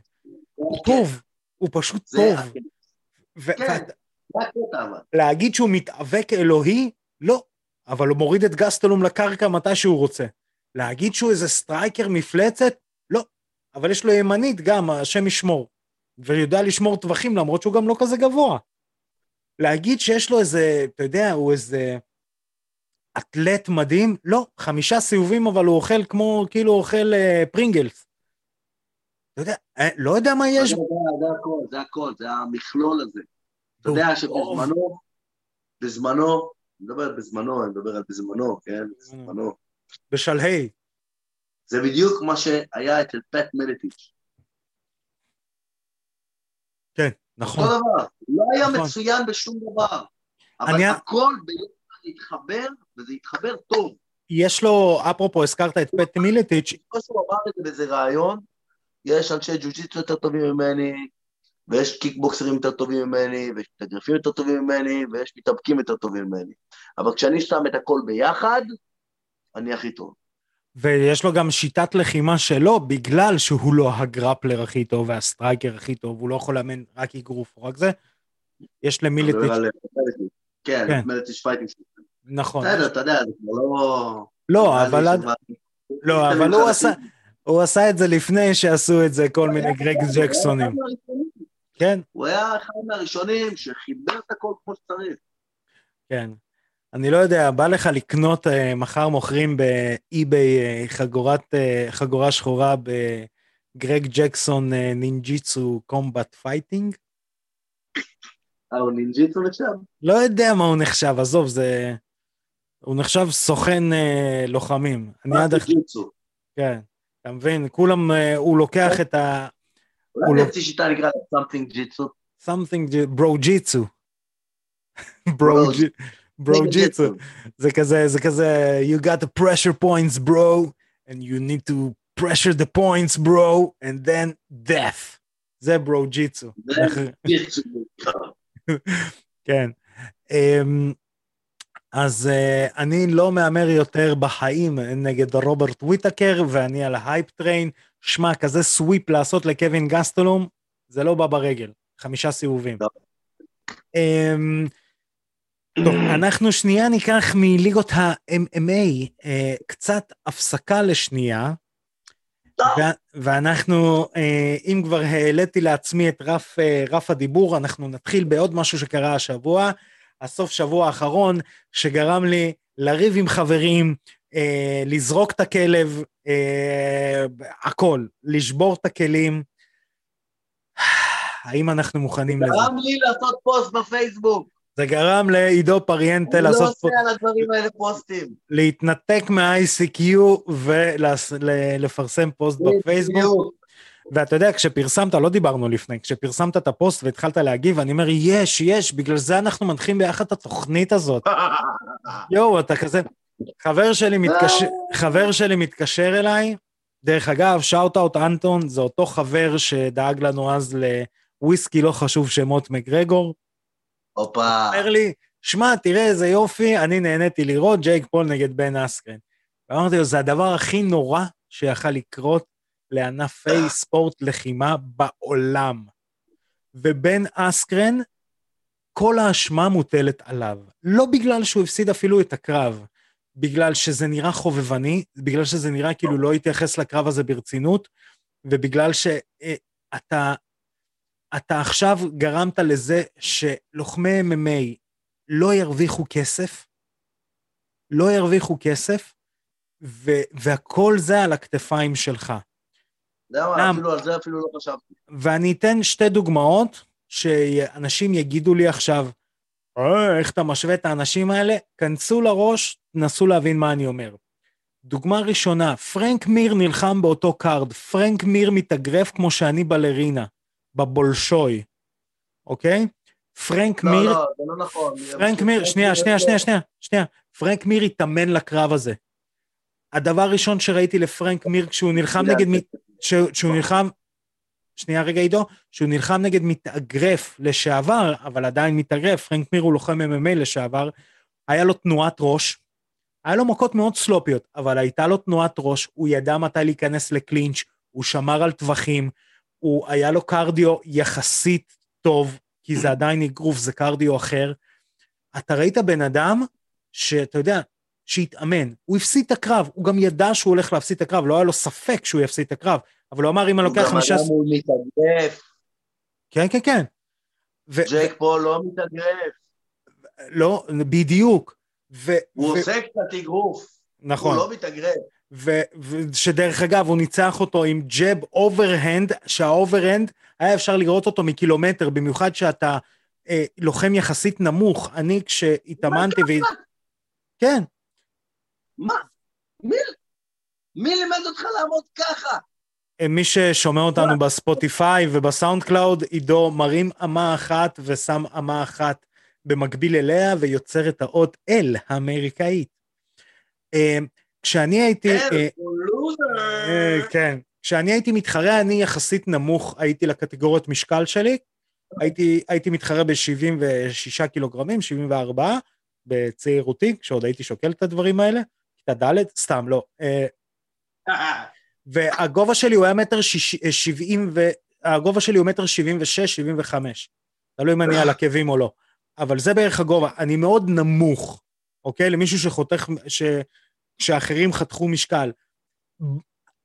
הוא כן. טוב, הוא פשוט טוב. כן, להגיד שהוא מתאבק אלוהי? לא. אבל הוא מוריד את גסטלום לקרקע מתי שהוא רוצה. להגיד שהוא איזה striker מפלצת? לא. אבל יש לו ימנית גם, השם ישמור. ויודע לשמור טווחים למרות שהוא גם לא כזה גבוה. להגיד שיש לו איזה, אתה יודע, הוא איזה אתלט מדהים? לא, חמישה סיבובים אבל הוא אוכל כמו, כאילו אוכל אה, פרינגלס. אתה יודע, אה, לא יודע מה יש. זה, הכל, זה הכל, זה המכלול הזה. אתה יודע שבזמנו, בזמנו, אני מדבר על בזמנו, אני מדבר על בזמנו, כן? בזמנו. בשלהי. זה בדיוק מה שהיה אצל פט מלטיץ'. כן, נכון. אותו דבר, לא היה נכון. מצוין בשום דבר, אבל אני... הכל ביחד התחבר, וזה התחבר טוב. יש לו, אפרופו, הזכרת את פט מילטיץ'. כמו שהוא אמר את זה באיזה רעיון, יש אנשי ג'ו-ג'יצו יותר טובים ממני, ויש קיקבוקסרים יותר טובים ממני, ויש מתאגרפים יותר טובים ממני, ויש מתאבקים יותר טובים ממני. אבל כשאני שם את הכל ביחד, אני הכי טוב. ויש לו גם שיטת לחימה שלו, בגלל שהוא לא ה grappler הכי טוב וה striker הכי טוב, הוא לא יכול לאמן רק אגרוף או רק זה. יש למיליטיץ'... כן, כן. מיליטיץ' fighting. נכון. בסדר, אתה יודע, זה כבר לא... לא, אבל... לא, אבל הוא עשה... הוא עשה את זה לפני שעשו את זה כל מיני גרג ג'קסונים. כן. הוא היה אחד מהראשונים שחיבר את הכל כמו שצריך. כן. אני לא יודע, בא לך לקנות, uh, מחר מוכרים באי-ביי uh, חגורת, uh, חגורה שחורה בגרג ג'קסון נינג'יצו combat fighting? אה, הוא נינג'יצו נחשב? לא יודע מה הוא נחשב, עזוב, זה... הוא נחשב סוכן לוחמים. אני עד. כן, אתה מבין? כולם, uh, הוא לוקח את ה... אולי נמציא שיטה נקרא something ג'יצו. something, ברו ג'יצו. ברו ג'יצו. ברו ג'יצו. זה כזה, זה כזה, you got the pressure points, bro, and you need to pressure the points, bro, and then death. זה ברו ג'יצו. כן. אז uh, אני לא מהמר יותר בחיים נגד רוברט וויטקר, ואני על ה hype train. שמע, כזה סוויפ לעשות לקווין גסטלום, זה לא בא ברגל. חמישה סיבובים. Um, טוב, אנחנו שנייה ניקח מליגות ה-MMA אה, קצת הפסקה לשנייה, ואנחנו, אה, אם כבר העליתי לעצמי את רף, אה, רף הדיבור, אנחנו נתחיל בעוד משהו שקרה השבוע, הסוף שבוע האחרון, שגרם לי לריב עם חברים, לזרוק את הכלב, הכל, לשבור את הכלים. האם אנחנו מוכנים לזה? גרם לי לעשות פוסט בפייסבוק. זה גרם לעידו פריאנטה לא לעשות פה, עושה על הדברים האלה פוסטים. להתנתק מה-ICQ ולפרסם פוסט בפייסבוק. ואתה יודע, כשפרסמת, לא דיברנו לפני, כשפרסמת את הפוסט והתחלת להגיב, אני אומר, יש, יש, בגלל זה אנחנו מנחים ביחד את התוכנית הזאת. יואו, אתה כזה... חבר שלי מתקשר, חבר שלי מתקשר אליי, דרך אגב, shout-out אנטון, זה אותו חבר שדאג לנו אז לוויסקי לא חשוב שמות מגרגור. הופה. אומר לי, שמע, תראה איזה יופי, אני נהניתי לראות ג'ייק פול נגד בן אסקרן. ואמרתי לו, זה הדבר הכי נורא שיכל לקרות לענפי ספורט לחימה בעולם. ובן אסקרן, כל האשמה מוטלת עליו. לא בגלל שהוא הפסיד אפילו את הקרב, בגלל שזה נראה חובבני, בגלל שזה נראה כאילו לא התייחס לקרב הזה ברצינות, ובגלל שאתה אתה עכשיו גרמת לזה שלוחמי MMA לא ירוויחו כסף, לא ירוויחו כסף, ו- והכל זה על הכתפיים שלך. אתה יודע מה, למה? אפילו על זה אפילו לא חשבתי. ואני אתן שתי דוגמאות שאנשים יגידו לי עכשיו, "אה, איך אתה משווה את האנשים האלה? כנסו לראש, תנסו להבין מה אני אומר. דוגמה ראשונה, פרנק מיר נלחם באותו card, פרנק מיר מתאגרף כמו שאני בלרינה, בבולשוי, אוקיי? פרנק לא, מיר, לא, זה לא נכון. פרנק מיר, שנייה, שנייה, שנייה, שנייה, שנייה. פרנק מיר התאמן לקרב הזה. הדבר הראשון שראיתי לפרנק מיר כשהוא נלחם נגד, מ- ש- שהוא נלחם, שנייה רגע עידו, שהוא נלחם נגד מתאגרף לשעבר, אבל עדיין מתאגרף, פרנק מיר הוא לוחם MMA לשעבר, היה לו תנועת ראש, היה לו מכות מאוד סלופיות, אבל הייתה לו תנועת ראש, הוא ידע מתי להיכנס לקלינץ', הוא שמר על טווחים, הוא, היה לו קרדיו יחסית טוב, כי זה עדיין אגרוף, זה קרדיו אחר. אתה ראית בן אדם שאתה יודע, שהתאמן, הוא הפסיד את הקרב, הוא גם ידע שהוא הולך להפסיד את הקרב, לא היה לו ספק שהוא יפסיד את הקרב, אבל הוא אמר אם אני הוא לוקח גם חמישה... היה מול מתאגרף. כן, כן, כן. ו- ג'ייק פול לא מתאגרף. לא, בדיוק. ו- הוא ו- עושה קצת אגרוף. נכון. הוא לא מתאגרף. ו- ושדרך אגב, הוא ניצח אותו עם ג'ב overhand, שה overhand, היה אפשר לראות אותו מקילומטר, במיוחד שאתה אה, לוחם יחסית נמוך. אני כשהתאמנתי ו... כן, מה? מי? מי לימד אותך לעמוד ככה? אה, מי ששומע אותנו ב Spotify וב SoundCloud, עידו מרים אמה אחת ושם אמה אחת במקביל אליה ויוצר את האות L האמריקאית. אה, כשאני הייתי... כן. אה, כן. כשאני הייתי מתחרה, אני יחסית נמוך הייתי לקטגוריות משקל שלי. הייתי, הייתי מתחרה ב-76 קילוגרמים, 74, בצעירותי, כשעוד הייתי שוקל את הדברים האלה. כיתה ד', סתם, לא. אה, והגובה שלי הוא היה מטר אה, שבעים ו... הגובה שלי הוא מטר שבעים ושש, שבעים וחמש. תלוי אם אני על עקבים או לא. אבל זה בערך הגובה. אני מאוד נמוך, אוקיי? למישהו שחותך, ש... שאחרים חתכו משקל.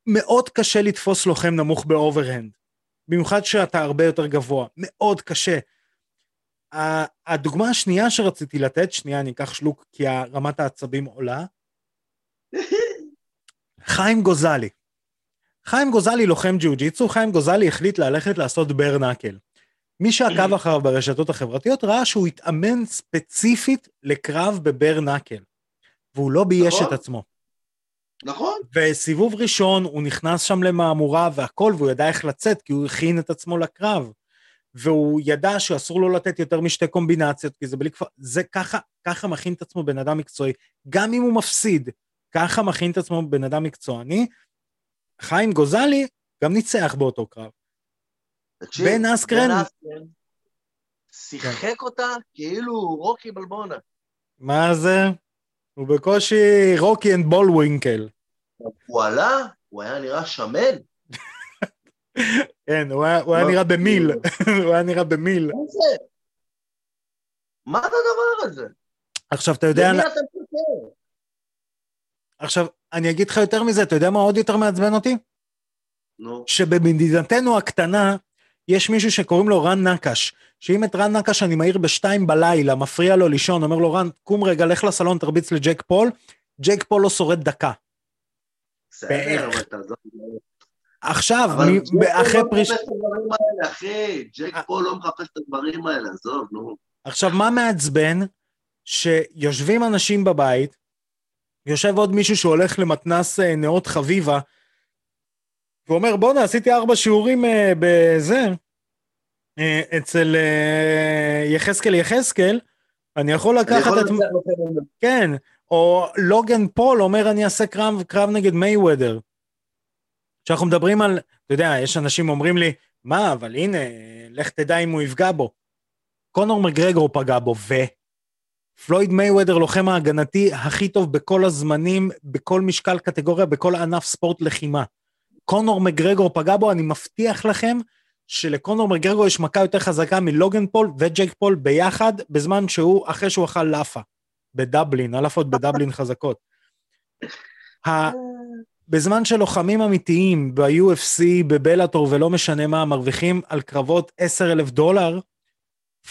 מאוד קשה לתפוס לוחם נמוך ב overhand. במיוחד שאתה הרבה יותר גבוה. מאוד קשה. הדוגמה השנייה שרציתי לתת, שנייה, אני אקח שלוק כי רמת העצבים עולה. חיים גוזלי. חיים גוזלי לוחם ג'יוג'יצו, חיים גוזלי החליט ללכת לעשות בר נקל. מי שעקב אחריו ברשתות החברתיות ראה שהוא התאמן ספציפית לקרב בבר נקל, והוא לא בייש נכון. את עצמו. נכון? וסיבוב ראשון הוא נכנס שם למהמורה והכל, והוא ידע איך לצאת, כי הוא הכין את עצמו לקרב. והוא ידע שאסור לו לתת יותר משתי קומבינציות, כי זה בלי כבר... זה ככה, ככה מכין את עצמו בן אדם מקצועי. גם אם הוא מפסיד, ככה מכין את עצמו בן אדם מקצועני. חיים גוזלי גם ניצח באותו קרב. תקשיב, בן אסקרן- שיחק אותה כאילו רוקי בלבונה. מה זה? הוא בקושי Rocky and Bullwinkle. הוא עלה, הוא היה נראה שמן. כן, הוא היה, הוא מה? נראה במיל. הוא היה נראה במיל. מה זה? מה זה הדבר הזה? עכשיו, אתה יודע... למי אתה מסתכל? עכשיו, אני אגיד לך יותר מזה, אתה יודע מה עוד יותר מעצבן אותי? נו, שבמדינתנו הקטנה, יש מישהו שקוראים לו רן נקש, שאם את רן נקש אני מעיר בשתיים בלילה, מפריע לו לישון, אומר לו, רן, קום רגע, לך לסלון, תרביץ לג'ק פול, ג'ק פול לא שורד דקה. בסדר. אבל תעזוב. עכשיו, אבל מ- אחרי לא פריש... אחי. ג'ק אה. פול לא מחפש את הדברים האלה, עזוב, נו. עכשיו, מה מעצבן? שיושבים אנשים בבית, יושב עוד מישהו שהולך למתנס אה, נאות חביבה, ואומר, בואנה, עשיתי ארבע שיעורים uh, בזה, uh, אצל uh, יחזקאל יחזקאל, אני יכול לקחת את... כן, או לוגן פול אומר, אני אעשה קרב, קרב נגד מייוודר. כשאנחנו מדברים על, אתה יודע, יש אנשים אומרים לי, מה, אבל הנה, לך תדע אם הוא יפגע בו. קונור מגרגור פגע בו, ו... פלויד מייוודר לוחם ההגנתי הכי טוב בכל הזמנים, בכל משקל קטגוריה, בכל ענף ספורט לחימה. קונור מגרגור פגע בו, אני מבטיח לכם שלקונור מגרגור יש מכה יותר חזקה מלוגן פול וג'ייק פול ביחד, בזמן שהוא, אחרי שהוא אכל לאפה, בדבלין, הלאפות בדבלין חזקות. בזמן שלוחמים אמיתיים ב-UFC, ב Bellator ולא משנה מה, מרוויחים על קרבות 10 אלף דולר,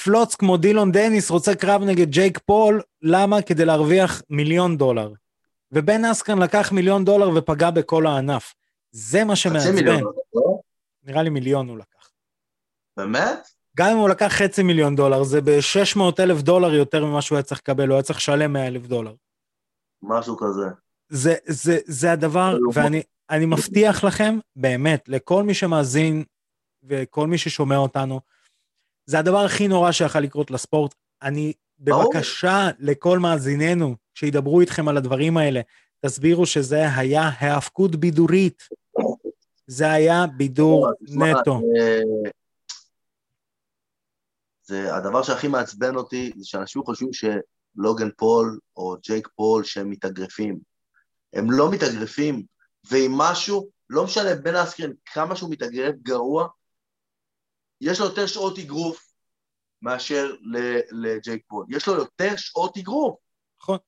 פלוץ כמו דילון דניס רוצה קרב נגד ג'ייק פול, למה? כדי להרוויח מיליון דולר. ובן אסקרן לקח מיליון דולר ופגע בכל הענף. זה מה שמעצבן. לא? נראה לי מיליון הוא לקח. באמת? גם אם הוא לקח חצי מיליון דולר, זה ב-600 אלף דולר יותר ממה שהוא היה צריך לקבל, הוא היה צריך לשלם 100 אלף דולר. משהו כזה. זה, זה, זה הדבר, ואני אני מבטיח לכם, באמת, לכל מי שמאזין וכל מי ששומע אותנו, זה הדבר הכי נורא שיכול לקרות לספורט. אני, בבקשה לכל מאזיננו, שידברו איתכם על הדברים האלה, תסבירו שזה היה האבקות בידורית. זה היה בידור נטו. זה הדבר שהכי מעצבן אותי, זה שאנשים חושבים שלוגן פול או ג'ייק פול שהם מתאגרפים. הם לא מתאגרפים, ואם משהו, לא משנה בן אסקרן כמה שהוא מתאגרף גרוע, יש לו יותר שעות אגרוף מאשר לג'ייק פול. יש לו יותר שעות אגרוף. נכון.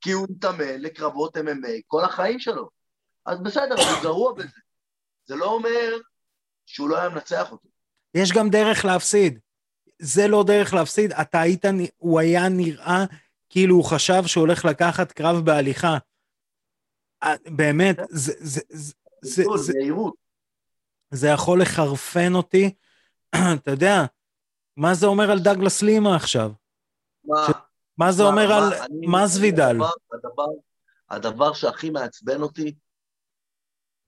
כי הוא מתאמן לקרבות MMA כל החיים שלו. אז בסדר, הוא גרוע בזה. זה לא אומר שהוא לא היה מנצח אותו. יש גם דרך להפסיד. זה לא דרך להפסיד. אתה היית, הוא היה נראה כאילו הוא חשב שהוא הולך לקחת קרב בהליכה. באמת, כן. זה, זה, זה, זה, זה, זה יכול לחרפן אותי. אתה יודע, מה זה אומר על דגלס לימה עכשיו? מה? מה זה אומר על מזוידל? הדבר, הדבר שהכי מעצבן אותי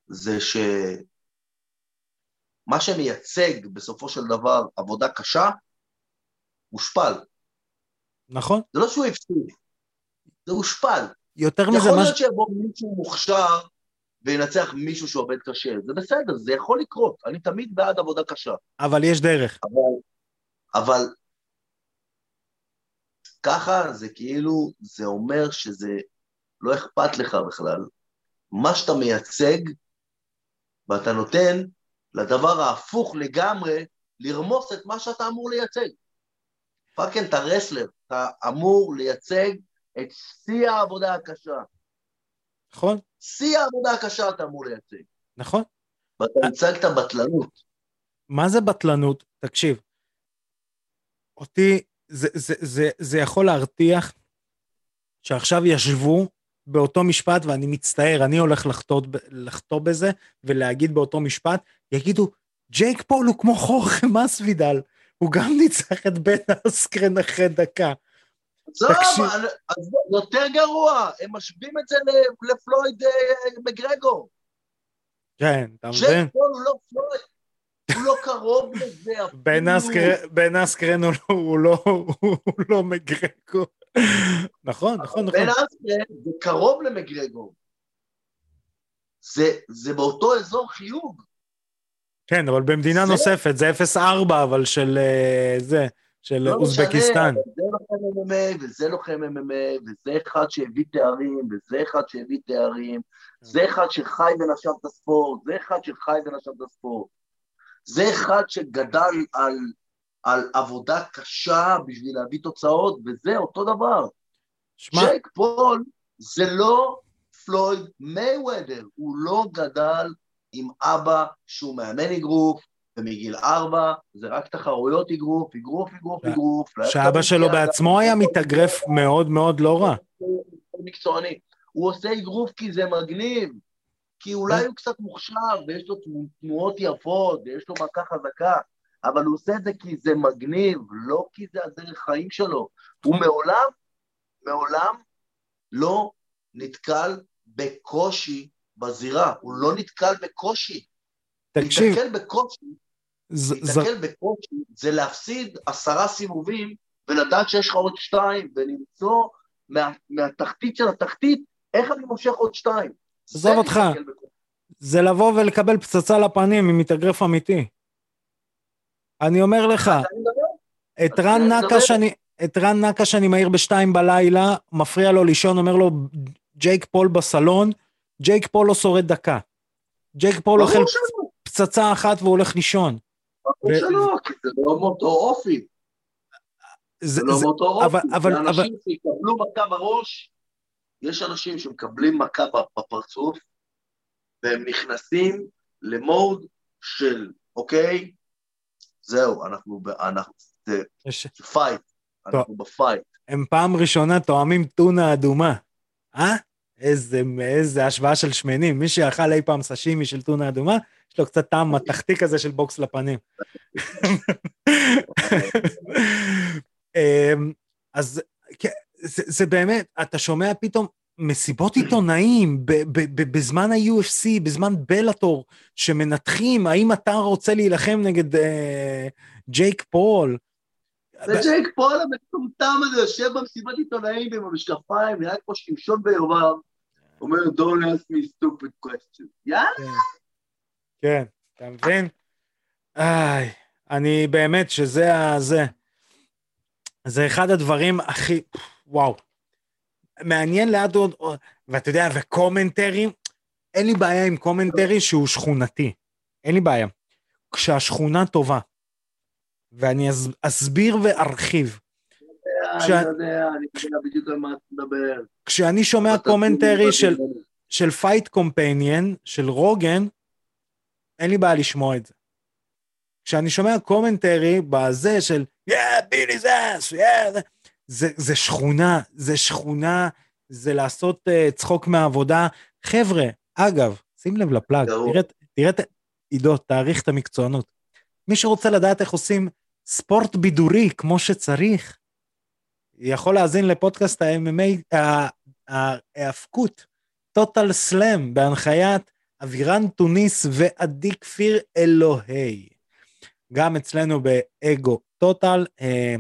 זה שמה שמייצג בסופו של דבר עבודה קשה, הושפל. נכון. זה לא שהוא הפסיד, זה הושפל. יותר מזה... יכול להיות שיבוא מישהו מוכשר וינצח מישהו שעובד קשה, זה בסדר, זה יכול לקרות, אני תמיד בעד עבודה קשה. אבל יש דרך. אבל, אבל ככה זה כאילו, זה אומר שזה לא אכפת לך בכלל. מה שאתה מייצג, ואתה נותן לדבר ההפוך לגמרי, לרמוס את מה שאתה אמור לייצג. fucking, אתה wrestler, אתה אמור לייצג את שיא העבודה הקשה. נכון. שיא העבודה הקשה אתה אמור לייצג. נכון. ואתה הצגת בטלנות. מה זה בטלנות? תקשיב. אותי זה, זה, זה, זה יכול להרתיח שעכשיו ישבו באותו משפט, ואני מצטער, אני הולך לחטוא, לחטוא בזה ולהגיד באותו משפט, יגידו, ג'ייק פול הוא כמו חורכה מסוידל, הוא גם ניצח את בן אסקרן אחרי דקה. עזוב, יותר גרוע, הם משווים את זה לפלויד אה, מגרגו. כן, אתה מבין? הוא לא פלויד. הוא לא קרוב לזה בן אסקרן הוא לא, לא מגרגו. נכון, נכון, נכון. בן אסקרן זה קרוב למגרגו. זה באותו אזור חיוג. כן, אבל במדינה נוספת, זה 0-4, אבל של אה, זה, של לא אוזבקיסטן. זה לוחם MMA, וזה לוחם MMA, וזה אחד שהביא תארים, וזה אחד שהביא תארים, זה אחד שחי ונשם את הספורט, זה אחד שחי ונשם את הספורט. זה אחד שגדל על, על עבודה קשה בשביל להביא תוצאות, וזה אותו דבר. שמה... ג'ייק פול זה לא פלויד מייוודר, הוא לא גדל עם אבא שהוא מאמן אגרוף, ומגיל ארבע זה רק תחרויות אגרוף, אגרוף, אגרוף, אגרוף. שאבא שלו בעצמו היה מתאגרף מאוד מאוד לא רע. מקצועני. הוא עושה אגרוף כי זה מגניב. כי אולי הוא קצת מוכשר, ויש לו תנועות יפות, ויש לו מכה חזקה, אבל הוא עושה את זה כי זה מגניב, לא כי זה הדרך חיים שלו. הוא מעולם, מעולם לא נתקל בקושי בזירה, הוא לא נתקל בקושי. תקשיב. להתקל בקושי, להתקל בקושי זה להפסיד עשרה סיבובים ולדעת שיש לך עוד שתיים, ולמצוא מה, מהתחתית של התחתית איך אני מושך עוד שתיים. עזוב אותך, זה לבוא ולקבל פצצה לפנים ממתאגרף אמיתי. אני אומר לך, את רן נקש אני... את רן נקש אני מעיר בשתיים בלילה, מפריע לו לישון, אומר לו, ג'ייק פול בסלון, ג'ייק פול לא שורד דקה. ג'ייק פול אוכל פצצה אחת והוא הולך לישון. ברור שלא, כי זה לא מאותו אופי. זה לא מאותו אופי. זה אנשים שיקבלו מכה בראש, יש אנשים שמקבלים מכה בפרצוף, והם נכנסים למוד של, אוקיי, זהו, אנחנו, אנחנו, זה fight, אנחנו ב fight. הם פעם ראשונה טועמים טונה אדומה, אה? איזה, איזה השוואה של שמנים. מי שאכל אי פעם סשימי של טונה אדומה, יש לו קצת טעם מתכתי כזה של בוקס לפנים. אמ, אז זה, זה באמת, אתה שומע פתאום מסיבות עיתונאים בזמן ה-UFC, בזמן Bellator, שמנתחים האם אתה רוצה להילחם נגד אה, ג'ייק פול. וג'ייק פול המטומטם הזה יושב במסיבת עיתונאים עם המשקפיים, נראה כמו שמשון ביומיו, אומר, Don't ask me stupid questions. יאללה. כן, אתה מבין? איי, אני באמת, שזה ה... זה. זה אחד הדברים הכי... וואו. מעניין לאט עוד, ואתה יודע, ו commentary, אין לי בעיה עם commentary שהוא שכונתי. אין לי בעיה. כשהשכונה טובה, ואני אסביר וארחיב. אני יודע, אני יודע בדיוק על מה אתה מדבר. כשאני שומע commentary של, של Fight Companion, של רוגן, אין לי בעיה לשמוע את זה. כשאני שומע קומנטרי בזה של his ass, yeah, זה, זה שכונה, זה שכונה, זה לעשות uh, צחוק מהעבודה. חבר'ה, אגב, שים לב לפלאג, תראה, תראה, עידו, תעריך את המקצוענות. מי שרוצה לדעת איך עושים ספורט בידורי כמו שצריך, יכול להאזין לפודקאסט ה-MMA, ההאבקות, טוטל סלאם, בהנחיית אבירן טוניס ועדי כפיר אלוהי. גם אצלנו באגו טוטל, אה,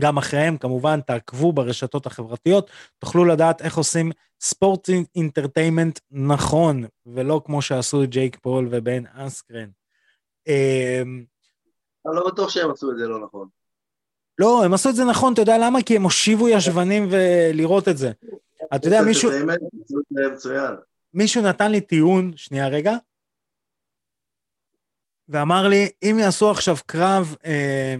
גם אחריהם, כמובן, תעקבו ברשתות החברתיות, תוכלו לדעת איך עושים sport entertainment נכון, ולא כמו שעשו ג'ייק פול ובן אסקרן. אה, אני לא בטוח שהם עשו את זה לא נכון. לא, הם עשו את זה נכון, אתה יודע למה? כי הם הושיבו ישבנים ולראות את זה. אתה יודע, מישהו... מישהו נתן לי טיעון, שנייה רגע, ואמר לי, אם יעשו עכשיו קרב אה,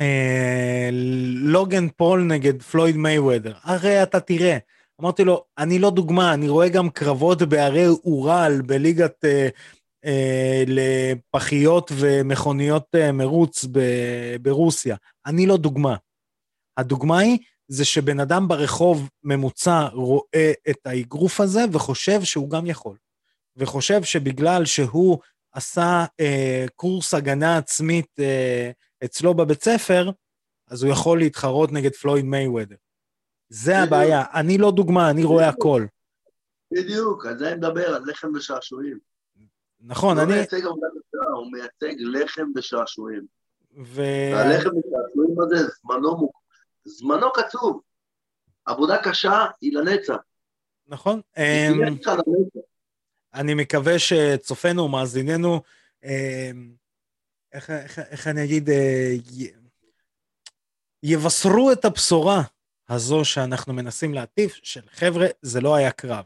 אה, לוגן פול נגד פלויד מייוודר, הרי אתה תראה. אמרתי לו, אני לא דוגמה, אני רואה גם קרבות בערי אורל, בליגת אה, אה, לפחיות ומכוניות אה, מרוץ ב- ברוסיה. אני לא דוגמה. הדוגמה היא, זה שבן אדם ברחוב ממוצע רואה את האגרוף הזה וחושב שהוא גם יכול. וחושב שבגלל שהוא עשה אה, קורס הגנה עצמית אה, אצלו בבית ספר, אז הוא יכול להתחרות נגד פלויד מייוודר. זה הבעיה, אני לא דוגמה, אני רואה הכל. בדיוק, על זה אני מדבר, על לחם ושעשועים. נכון, אני... הוא מייצג עבודת השעה, הוא מייצג לחם ושעשועים. ו... והלחם ושעשועים הזה, זמנו, מוק... זמנו קצוב. עבודה קשה היא לנצח. נכון. אמ, אני מקווה שצופינו, מאזיננו, אמ, איך, איך, איך אני אגיד, אה, יבשרו את הבשורה הזו שאנחנו מנסים להטיף, של חבר'ה, זה לא היה קרב.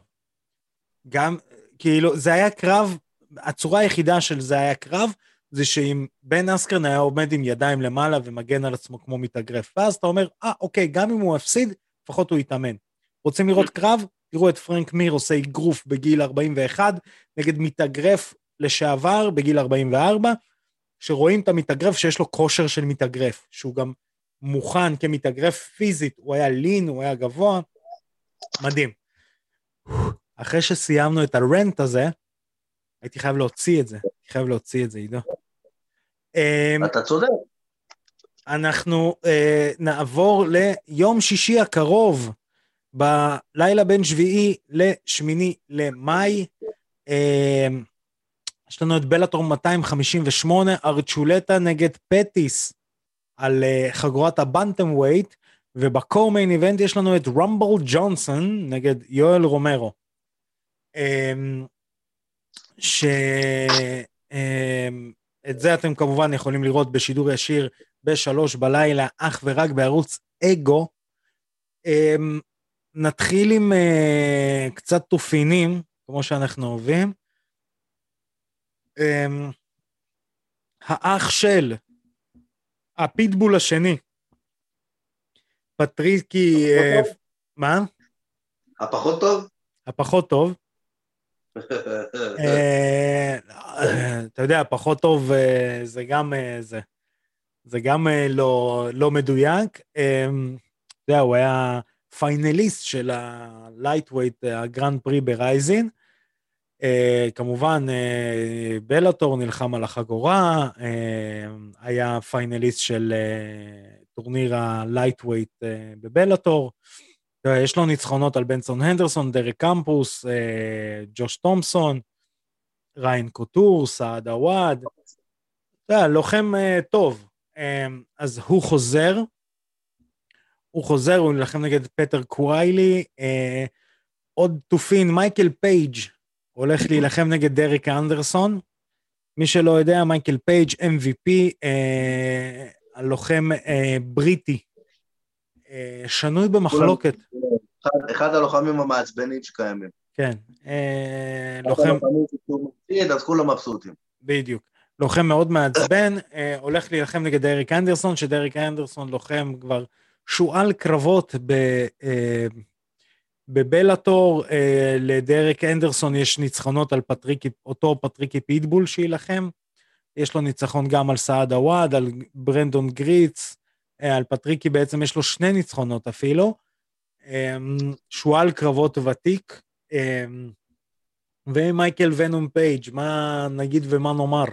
גם, כאילו, זה היה קרב הצורה היחידה של זה היה קרב, זה שאם בן אסקרן היה עומד עם ידיים למעלה ומגן על עצמו כמו מתאגרף. ואז אתה אומר, אה, אוקיי, גם אם הוא הפסיד, לפחות הוא יתאמן. רוצים לראות קרב? תראו את פרנק מיר עושה אגרוף בגיל 41 נגד מתאגרף לשעבר בגיל 44, שרואים את המתאגרף שיש לו כושר של מתאגרף, שהוא גם מוכן כמתאגרף פיזית, הוא היה לין, הוא היה גבוה, מדהים. אחרי שסיימנו את הרנט הזה, הייתי חייב להוציא את זה, הייתי חייב להוציא את זה, עידו. אמ, אתה צודק. אנחנו אה, נעבור ליום שישי הקרוב, בלילה בין שביעי לשמיני למאי. אה, יש לנו את בלאטור 258, ארצ'ולטה נגד פטיס על אה, חגורת הבנטם ווייט, ובקור מיין איבנט יש לנו את רמבל ג'ונסון נגד יואל רומרו. אה, ש... אה, את זה אתם כמובן יכולים לראות בשידור ישיר בשלוש בלילה, אך ורק בערוץ אגו. Um, נתחיל עם uh, קצת תופינים, כמו שאנחנו אוהבים. Um, האח של הפיטבול השני, פטריקי... Uh, מה? הפחות טוב? הפחות טוב. אתה יודע, פחות טוב זה גם זה. זה גם לא, לא מדויק. אתה יודע, הוא היה פיינליסט של ה lightweight, ה grand prix ב Rizin. כמובן, בלאטור נלחם על החגורה, היה פיינליסט של טורניר ה lightweight בבלאטור. יש לו ניצחונות על בנסון הנדרסון, דרק קמפוס, אה, ג'וש תומפסון, ריאן קוטור, סעד עוואד. אתה יודע, לוחם אה, טוב. אה, אז הוא חוזר, הוא חוזר, הוא נלחם נגד פיטר קוויילי. עוד תופין, מייקל פייג' הולך להילחם נגד דרק אנדרסון. מי שלא יודע, מייקל פייג' MVP, הלוחם בריטי אה, שנוי במחלוקת. אחד, אחד הלוחמים המעצבנים שקיימים. כן. אה, לוחם... אז כולם מבסוטים. בדיוק. לוחם מאוד מעצבן, אה, הולך להילחם נגד דרק אנדרסון, שדרק אנדרסון לוחם כבר שועל קרבות ב... בבלאטור, לדרק אנדרסון יש ניצחונות על פטריקי, אותו פטריקי פיטבול שיילחם. יש לו ניצחון גם על סעד עוואד, על ברנדון גירץ, אה, על פטריקי בעצם יש לו שני ניצחונות אפילו. אמ, שועל קרבות ותיק, אמ, ומייקל ונום פייג', מה נגיד ומה נאמר?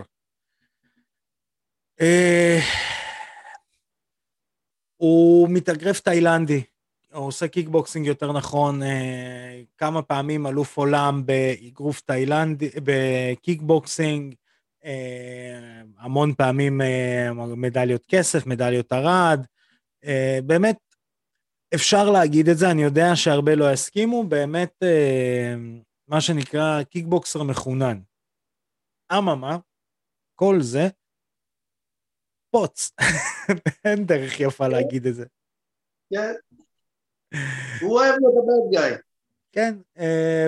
אה, הוא מתאגרף תאילנדי, הוא עושה קיקבוקסינג יותר נכון, אה, כמה פעמים אלוף עולם באגרוף תאילנדי, בקיקבוקסינג, אה, המון פעמים אה, מדליות כסף, מדליות ארד. אה, באמת, אפשר להגיד את זה, אני יודע שהרבה לא יסכימו, באמת, מה שנקרא קיקבוקסר מחונן. אממה, כל זה פוץ. אין דרך יפה להגיד את זה. כן. הוא אוהב לדבר גיא. כן,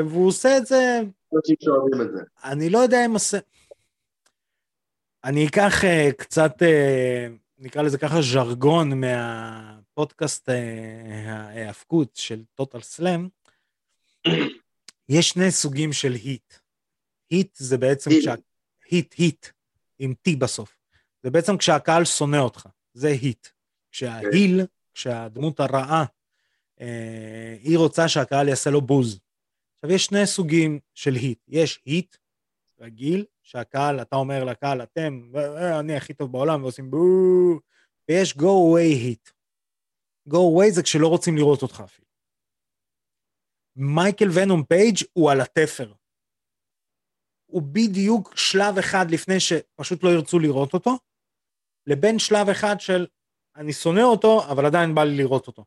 והוא עושה את זה... אני לא יודע אם עושה... אני אקח uh, קצת, uh, נקרא לזה ככה, ז'רגון מהפודקאסט uh, ההאבקות של טוטל סלאם. יש שני סוגים של היט. היט זה בעצם כשה... היט, היט, עם T בסוף. זה בעצם כשהקהל שונא אותך, זה היט. כשההיל, כשהדמות הרעה, אה, היא רוצה שהקהל יעשה לו בוז. עכשיו, יש שני סוגים של היט. יש היט רגיל, שהקהל, אתה אומר לקהל, אתם, אני הכי טוב בעולם, ועושים בואו, ויש go away hit. go away זה כשלא רוצים לראות אותך אפילו. מייקל ונום פייג' הוא על התפר. הוא בדיוק שלב אחד לפני שפשוט לא ירצו לראות אותו, לבין שלב אחד של אני שונא אותו, אבל עדיין בא לי לראות אותו.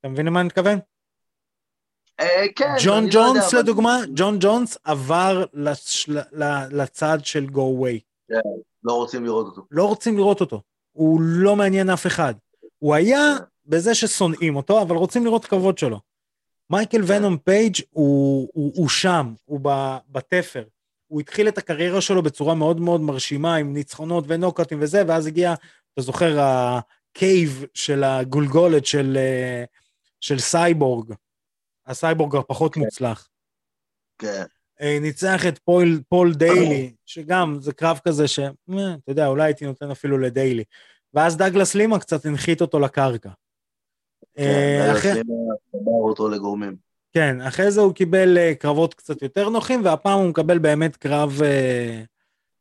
אתה מבין למה אני מתכוון? אה, כן. ג'ון לא ג'ונס לדוגמה, ג'ון ג'ונס עבר לצד של go away. כן, לא רוצים לראות אותו. לא רוצים לראות אותו. הוא לא מעניין אף אחד. הוא היה כן. בזה ששונאים אותו, אבל רוצים לראות כבוד שלו. מייקל כן. ונום פייג' הוא שם, הוא בתפר. הוא התחיל את הקריירה שלו בצורה מאוד מאוד מרשימה, עם ניצחונות ונוקאטים וזה, ואז הגיע, אתה זוכר, הקייב של הגולגולת של, אה, של סייבורג. הסייבורג הפחות כן. מוצלח. כן. אה, ניצח את פול, פול דיילי, שגם זה קרב כזה ש... אה, אתה יודע, אולי הייתי נותן אפילו לדיילי. ואז דאגלס לימה קצת הנחית אותו לקרקע. כן, אה, דגלס לימה סבר אותו לגורמים. כן, אחרי זה הוא קיבל קרבות קצת יותר נוחים, והפעם הוא מקבל באמת קרב,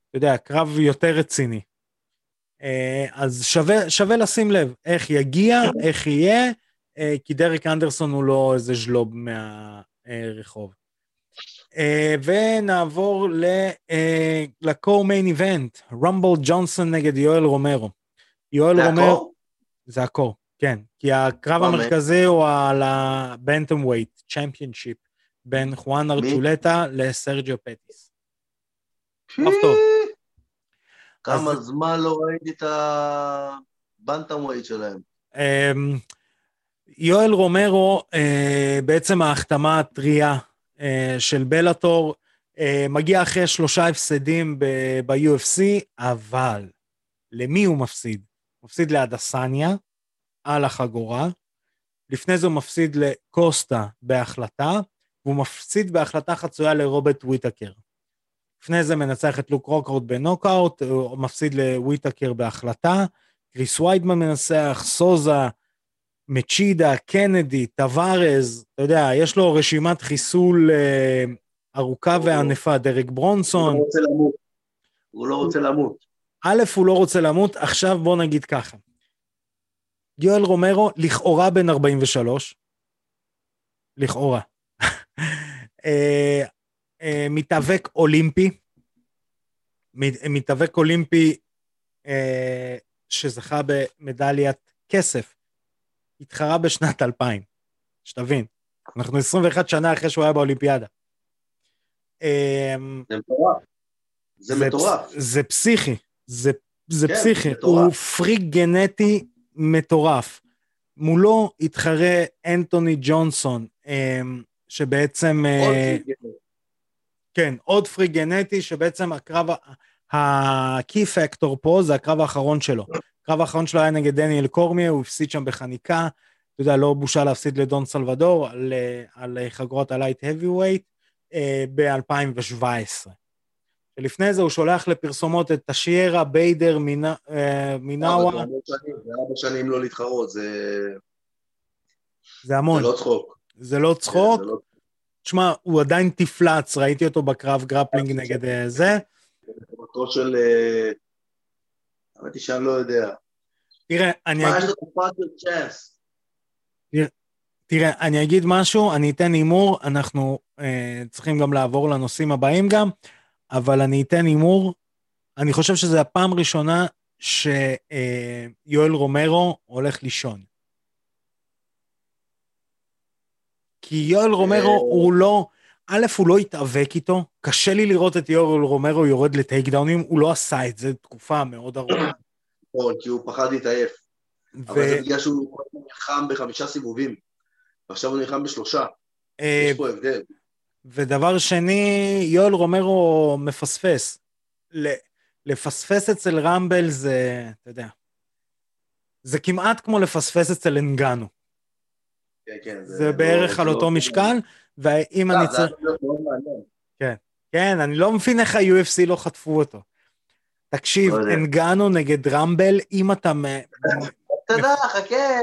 אתה יודע, קרב יותר רציני. אז שווה, שווה לשים לב איך יגיע, איך יהיה, כי דרק אנדרסון הוא לא איזה ז'לוב מהרחוב. אה, ונעבור ל co-main event, רמבל ג'ונסון נגד יואל רומרו. יואל רומרו... זה הקור, כן. כי הקרב המרכזי הוא על ה bantamweight, championship, בין חואן ארצ'ולטה לסרג'יו פטיס. טוב. כמה זמן לא ראיתי את ה bantamweight שלהם. יואל רומרו, אה, בעצם ההחתמה הטריה אה, של בלאטור, אה, מגיע אחרי שלושה הפסדים ב-UFC, אבל למי הוא מפסיד? הוא מפסיד לאדסניה על החגורה, לפני זה הוא מפסיד לקוסטה בהחלטה, והוא מפסיד בהחלטה חצויה לרוברט וויטקר. לפני זה מנצח את לוק רוקהולד בנוקאוט, הוא מפסיד לוויטקר בהחלטה, קריס ויידמן מנצח, סוזה, מצ'ידה, קנדי, טווארז, אתה יודע, יש לו רשימת חיסול אה, ארוכה וענפה, דרק ברונסון. הוא לא רוצה למות. הוא לא רוצה למות. א', הוא לא רוצה למות, עכשיו בוא נגיד ככה. יואל רומרו, לכאורה בן 43, לכאורה. אה, אה, מתאבק אולימפי, מתאבק אולימפי אה, שזכה במדליית כסף, התחרה בשנת 2000, שתבין, אנחנו 21 שנה אחרי שהוא היה באולימפיאדה. זה מטורף. זה מטורף. זה פסיכי, זה, זה כן, פסיכי. מטורף. הוא פריק גנטי מטורף. מולו התחרה אנטוני ג'ונסון, שבעצם... כן, עוד פרי גנטי, שבעצם הקרב, ה-key factor פה זה הקרב האחרון שלו. הקרב האחרון שלו היה נגד דניאל קורמיה, הוא הפסיד שם בחניקה. אתה יודע, לא בושה להפסיד לדון סלבדור על, על חגורת הלייט האבי ווייט ב-2017. ולפני זה הוא שולח לפרסומות את תשיירה, ביידר, אה, מינאווה. זה ארבע שנים לא להתחרות, זה... זה המון. זה לא צחוק. זה לא צחוק. כן, תשמע, הוא עדיין תפלץ, ראיתי אותו בקרב grappling נגד אה, זה. אותו של... היא שאני לא יודע. תראה, אני אגיד... תראה, אני אגיד משהו, אני אתן הימור, אנחנו אה, צריכים גם לעבור לנושאים הבאים גם, אבל אני אתן הימור, אני חושב שזו הפעם הראשונה שיואל אה, רומרו הולך לישון. כי יואל רומרו אה. הוא לא, א', הוא לא התאבק איתו, קשה לי לראות את יואל רומרו יורד לטייק דאונים, הוא לא עשה את זה תקופה מאוד ארוכה. נכון, כי הוא פחד להתעייף. אבל זה בגלל שהוא נלחם בחמישה סיבובים, ועכשיו הוא נלחם בשלושה. אה, יש פה הבדל. ודבר שני, יואל רומרו מפספס. לפספס אצל רמבל זה, אתה יודע, זה כמעט כמו לפספס אצל אנגנו. כן, כן. זה, בערך על לא אותו משקל, ואם אני צריך... כן, כן, אני לא מבין איך ה-UFC לא חטפו אותו. תקשיב, לא אנגנו נגד רמבל, אם אתה... יודע, חכה.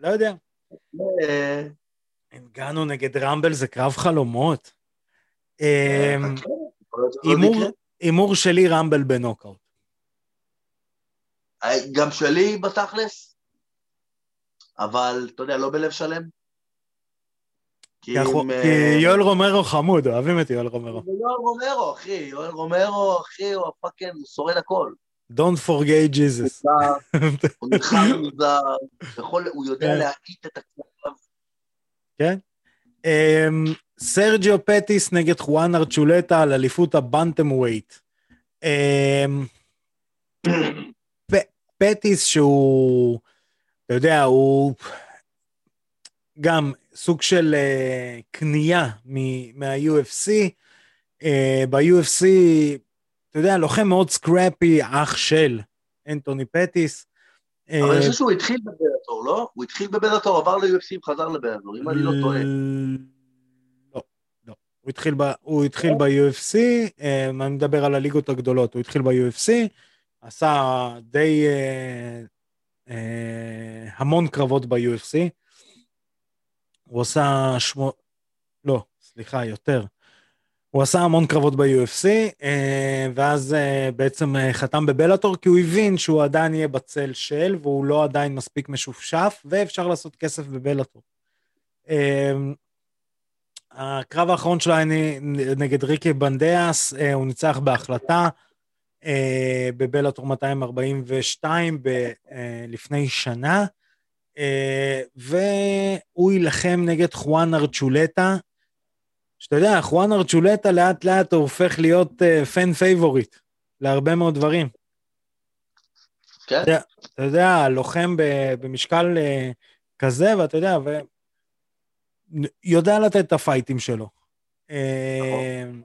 לא יודע. אנגנו נגד רמבל זה קרב חלומות. אמ, הימור שלי רמבל בנוקאוט. גם שלי בתכלס? אבל אתה יודע, לא בלב שלם. כי אה, יואל רומרו חמוד, אוהבים את יואל רומרו. יואל רומרו, אחי, יואל רומרו, אחי, הוא הפאקינג, הוא שורד הכל. Don't forget Jesus. הוא נלחם מוזר, הוא יודע כן. להאיט את הקרב. כן. אמ, סרג'יו פטיס נגד חואן ארצ'ולטה על אליפות ה bantamweight. אמ, פטיס שהוא... אתה יודע, הוא גם סוג של uh, קנייה מה-UFC. Uh, ב-UFC, אתה יודע, לוחם מאוד scrappy, אח של אנטוני פטיס. אבל אני חושב שהוא התחיל בבלאטור, לא? הוא התחיל בבלאטור, עבר ל-UFC וחזר לבלאטור, אם אני לא טועה. לא, לא. הוא התחיל, ב, הוא התחיל ב-UFC, אה, אני מדבר על הליגות הגדולות, הוא התחיל ב-UFC, עשה די אה, המון קרבות ב-UFC. הוא עושה שמו... לא, סליחה, יותר. הוא עשה המון קרבות ב-UFC, אה, ואז אה, בעצם אה, חתם בבלאטור, כי הוא הבין שהוא עדיין יהיה בצל של, והוא לא עדיין מספיק משופשף, ואפשר לעשות כסף בבלאטור. הקרב האחרון שלו היה נגד ריקי בנדיאס, הוא ניצח בהחלטה בבלאטור 242 לפני שנה, והוא יילחם נגד חואן ארצ'ולטה, שאתה יודע, חואן ארצ'ולטה לאט לאט הוא הופך להיות fan אה, favorite להרבה מאוד דברים. כן. אתה, אתה יודע, לוחם במשקל אה, כזה, ואתה יודע, ו... יודע לתת את הפייטים שלו. נכון.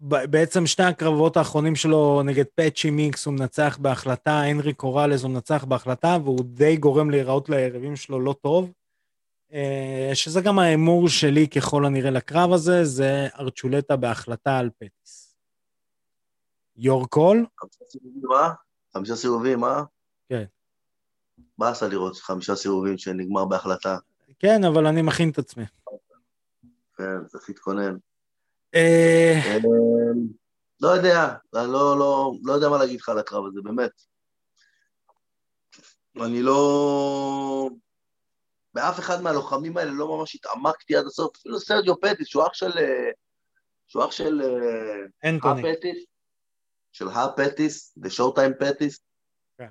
בעצם שני הקרבות האחרונים שלו נגד פאצ'י מיקס הוא מנצח בהחלטה, הנרי קוראלס הוא מנצח בהחלטה, והוא די גורם להיראות ליריבים שלו לא טוב. אה, שזה גם ההימור שלי ככל הנראה לקרב הזה, זה ארצ'ולטה בהחלטה על פטיס. יור קול? חמישה סיבובים, מה? חמישה סיבובים, מה? כן. באסה לראות חמישה סיבובים שנגמר בהחלטה. כן, אבל אני מכין את עצמי. כן, צריך להתכונן. אה, אה, לא יודע, אני לא, לא, לא יודע מה להגיד לך על הקרב הזה, באמת. אני לא... באף אחד מהלוחמים האלה לא ממש התעמקתי עד הסוף, אפילו סרג'יו פטיס, שהוא אח של... שהוא אח של... אנטוני. הפטיס, של הפטיס, ושואו טיים פטיס. כן.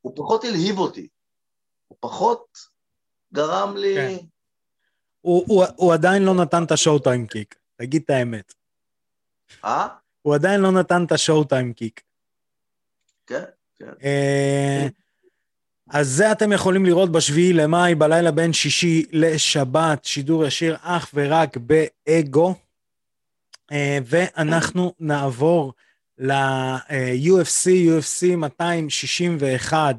הוא פחות הלהיב אותי. הוא פחות גרם לי... כן. הוא, הוא, הוא עדיין לא נתן את השואו טיים קיק, תגיד את האמת. אה? הוא עדיין לא נתן את השואו טיים קיק. כן, כן. אה, אז זה אתם יכולים לראות בשביעי למאי, בלילה בין שישי לשבת, שידור ישיר אך ורק באגו. אה, ואנחנו נעבור ל-UFC, UFC 261,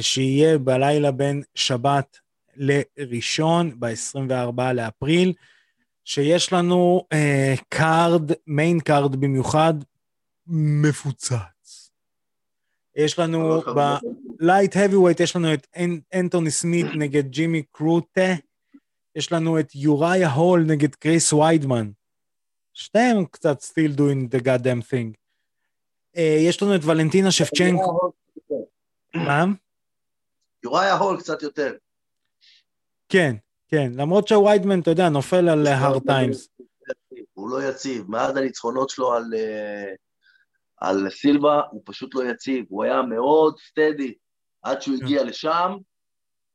שיהיה בלילה בין שבת לראשון, ב-24 לאפריל, שיש לנו card, main card במיוחד, מפוצץ. יש לנו ב light heavyweight, יש לנו את אנטוני סמית נגד ג'ימי קרוט, יש לנו את יוריה הול נגד קריס ויידמן. שתיהם קצת still doing the goddamn thing. Uh, יש לנו את ולנטינה שפצ'נקו. מה? יוריה הול קצת יותר. כן, כן, למרות שוויידמן, אתה יודע, נופל על הרד טיימס. הוא לא יציב, מאז הניצחונות שלו על... Uh... על סילבה, הוא פשוט לא יציב, הוא היה מאוד סטדי עד שהוא הגיע כן. לשם,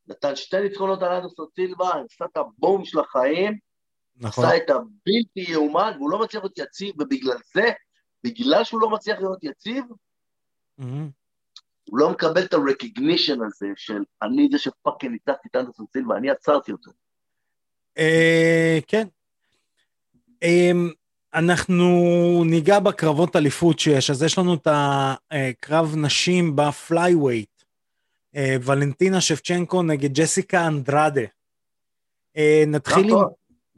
נתן שתי ניצחונות על אנדרסון סילבה, עשה את הבום של החיים, נכון. עשה את הבלתי יאומן, והוא לא מצליח להיות יציב, ובגלל זה, בגלל שהוא לא מצליח להיות יציב, mm-hmm. הוא לא מקבל את ה-recognition הזה של אני זה שפאקינג ניצחתי את אנדרסון סילבה, אני עצרתי אותו. אה, כן. אמ, אנחנו ניגע בקרבות אליפות שיש, אז יש לנו את הקרב נשים ב flyweight, אה, ולנטינה שבצ'נקו נגד ג'סיקה אנדרדה. אה, נתחיל עם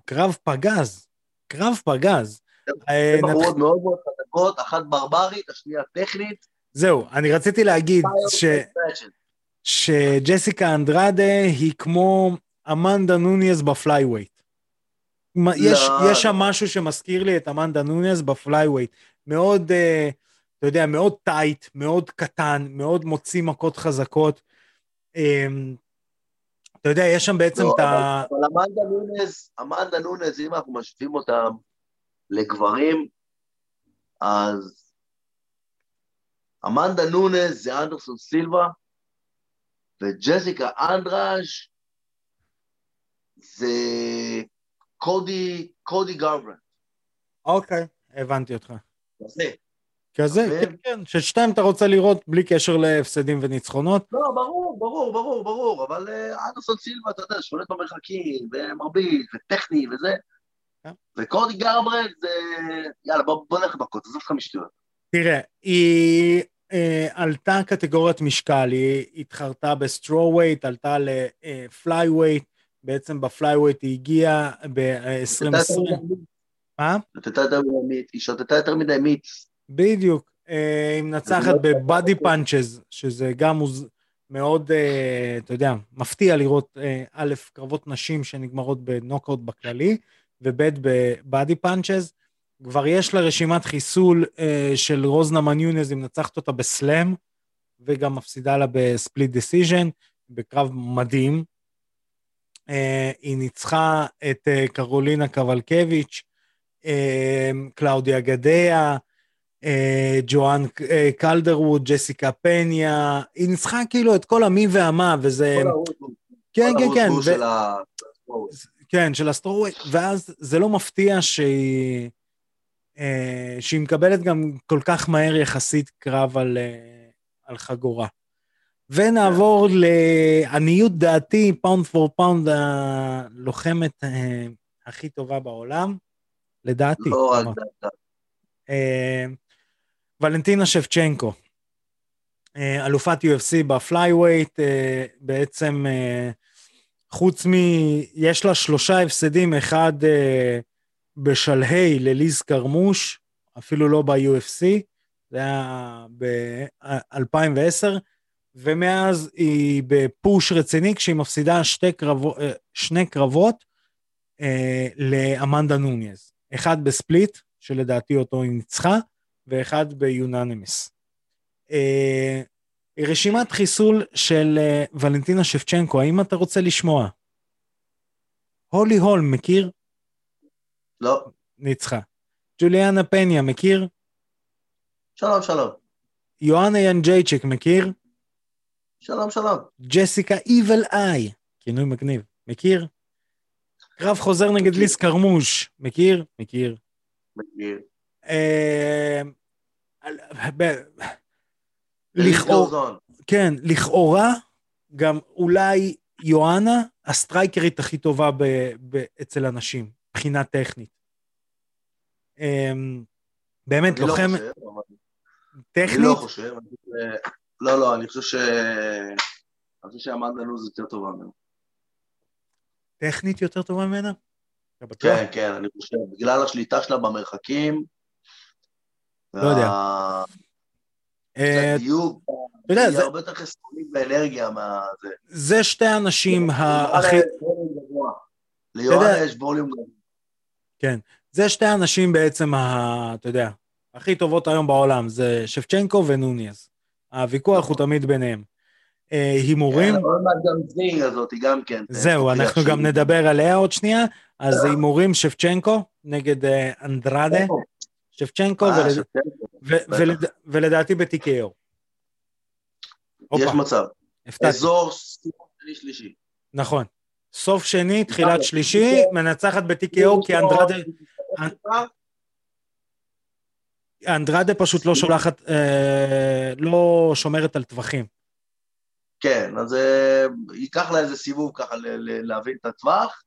קרב פגז, קרב פגז. אה, בחורות מאוד מאוד חזקות, אחת ברברית, השנייה טכנית. זהו, אני רציתי להגיד ש... שג'סיקה אנדרדה היא כמו אמנדה נוניאז ב flyweight. יש, לא. יש שם משהו שמזכיר לי את אמנדה נוניאז ב flyweight. מאוד, uh, אתה יודע, מאוד טייט, מאוד קטן, מאוד מוציא מכות חזקות. Um, אתה יודע, יש שם בעצם לא, את ה... אבל אמנדה נונז, אמנדה נונז, אם אנחנו משווים אותם לגברים, אז אמנדה נונז זה אנדרסון סילבה, וג'סיקה אנדראז' זה קודי, קודי גרברנט. אוקיי, הבנתי אותך. כזה. כזה, כן, כן, ששתיים אתה רוצה לראות בלי קשר להפסדים וניצחונות. לא, ברור, ברור, ברור, ברור, אבל אה, אנדרסון סילבה, אתה יודע, שולט במרחקים, ומרביץ, וטכני, וזה. כן. וקודי גרברנט זה... יאללה, בוא, נלך מכות, עזוב לך משטויות. תראה, היא אה, עלתה קטגוריית משקל, היא התחרתה ב strawweight, עלתה ל flyweight, בעצם ב flyweight היא הגיעה ב-2020. מה? היא שוטטה יותר מדי מיץ. בדיוק. אה, היא מנצחת ב body punches, שזה גם מאוד, אה, אתה יודע, מפתיע לראות, אה, א', קרבות נשים שנגמרות בנוקאוט בכללי, וב' ב body punches. כבר יש לה רשימת חיסול אה, של רוז נמיונז, היא מנצחת אותה ב slam, וגם מפסידה לה ב split decision, בקרב מדהים. אה, היא ניצחה את אה, קרולינה קבלקביץ', אה, קלאודיה גדיה, אה, ג'ואן אה, קלדרווד, ג'סיקה פניה, היא ניצחה כאילו את כל המי והמה, וזה... כל. כן, כל כן, כן. הרוסבורג ו- של ה... כן, של ה strawweight, ואז זה לא מפתיע שהיא, אה, שהיא מקבלת גם כל כך מהר יחסית קרב על, אה, על חגורה. ונעבור לעניות דעתי, pound for pound, הלוחמת אה, הכי טובה בעולם, לדעתי. לא רק. דעתה. אה, ולנטינה שבצ'נקו, אה, אלופת UFC ב flyweight, אה, בעצם אה, חוץ מ... יש לה שלושה הפסדים, אחד אה, בשלהי לליז קרמוש, אפילו לא ב-UFC, זה היה ב-2010, ומאז היא בפוש רציני כשהיא מפסידה שתי קרבות, אה, שני קרבות אה, לאמנדה נוניז. אחד בספליט, שלדעתי אותו היא ניצחה, ואחד ביוננימיס. אה, רשימת חיסול של אה, ולנטינה שבצ'נקו, האם אתה רוצה לשמוע? הולי הול, מכיר? לא. ניצחה. ג'וליאנה פניה, מכיר? שלום, שלום. יואנה ינג'ייצ'יק, מכיר? שלום, שלום. ג'סיקה איבל איי, כינוי מגניב, מכיר? קרב חוזר נגד ליס קרמוש, מכיר? מכיר. מכיר. אה, לכאורה. כן, לכאורה, גם אולי יואנה הסטרייקרית הכי טובה אצל אנשים, מבחינה טכנית. אמ, באמת, אני לא לוחם חושב, אבל- אני טכנית, לא חושב. לא, לא, אני חושב ש... אני חושב שאמנדה לוז יותר טובה ממנו. טכנית יותר טובה ממנה? כן, כן, אני חושב. בגלל השליטה שלה במרחקים. לא יודע. אה, הדיוק, אתה יודע, זה- הרבה יותר חסכונית באנרגיה מה... זה. שתי האנשים ה- הכי... ליואנה יש ווליום גבוה. ליואנה יודע- יש ווליום גבוה. כן. זה שתי האנשים בעצם, ה, אתה יודע, הכי טובות היום בעולם, זה שבצ'נקו ונוניאז. הוויכוח הוא תמיד ביניהם. אה, הימורים, כן, עוד מעט גם זינג הזאת, גם כן. זהו, אנחנו גם נדבר עליה עוד שנייה. אז הימורים שבצ'נקו נגד אה, אנדרדה, אה, שפצ'נקו. ולדעתי ב-TKO. יש הופה, מצב. אזור שני שלישי. נכון. סוף שני, תחילת שלישי, מנצחת ב-TKO, כי אנדרדה... אנדרדה פשוט לא שולחת, אה, לא שומרת על טווחים. כן, אז אה, ייקח לה איזה סיבוב ככה ל- ל- להבין את הטווח,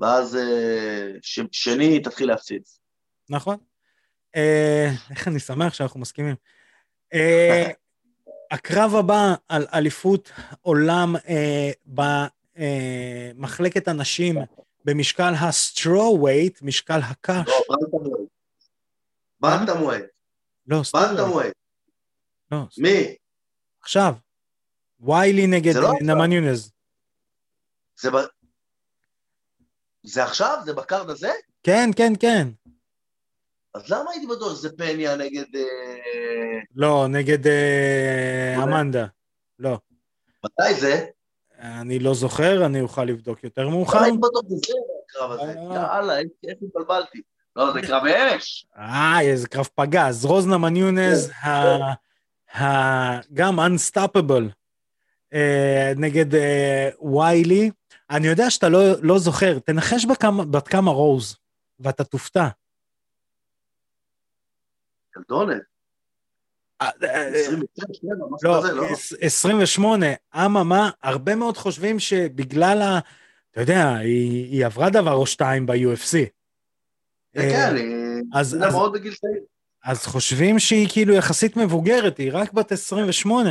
ואז אה, ש- שני תתחיל להפציץ. נכון? אה, איך אני שמח שאנחנו מסכימים. אה, הקרב הבא על אליפות עולם אה, במחלקת הנשים במשקל ה strawweight, משקל הקש. לא, bantamweight. לא. bantamweight. לא, מי? עכשיו. ויילי נגד לא אה, עכשיו. נמיונז. זה ב... זה עכשיו? זה בקארד הזה? כן, כן, כן. אז למה הייתי בטוח שזה פניה נגד... אה, לא, נגד אה. אמנדה. לא. מתי זה? אני לא זוכר, אני אוכל לבדוק יותר מאוחר. הייתי בטוח שזה הקרב הזה. אה. יאללה, איך התבלבלתי. לא, זה קרב אמש. אה, איזה קרב פגז. רוזנה מניונז, ה- גם Unstoppable, אה, נגד אה, ויילי. אני יודע שאתה לא, לא זוכר, תנחש בת כמה רוז, ואתה תופתע. ילדונת. אה, אה, 27, משהו לא, כזה, לא? 28. אממה, הרבה מאוד חושבים שבגלל ה... אתה יודע, היא, עברה דבר או שתיים ב-UFC. כן, כן, היא אז, מאוד בגיל צעיר. אז חושבים שהיא כאילו יחסית מבוגרת, היא רק בת 28.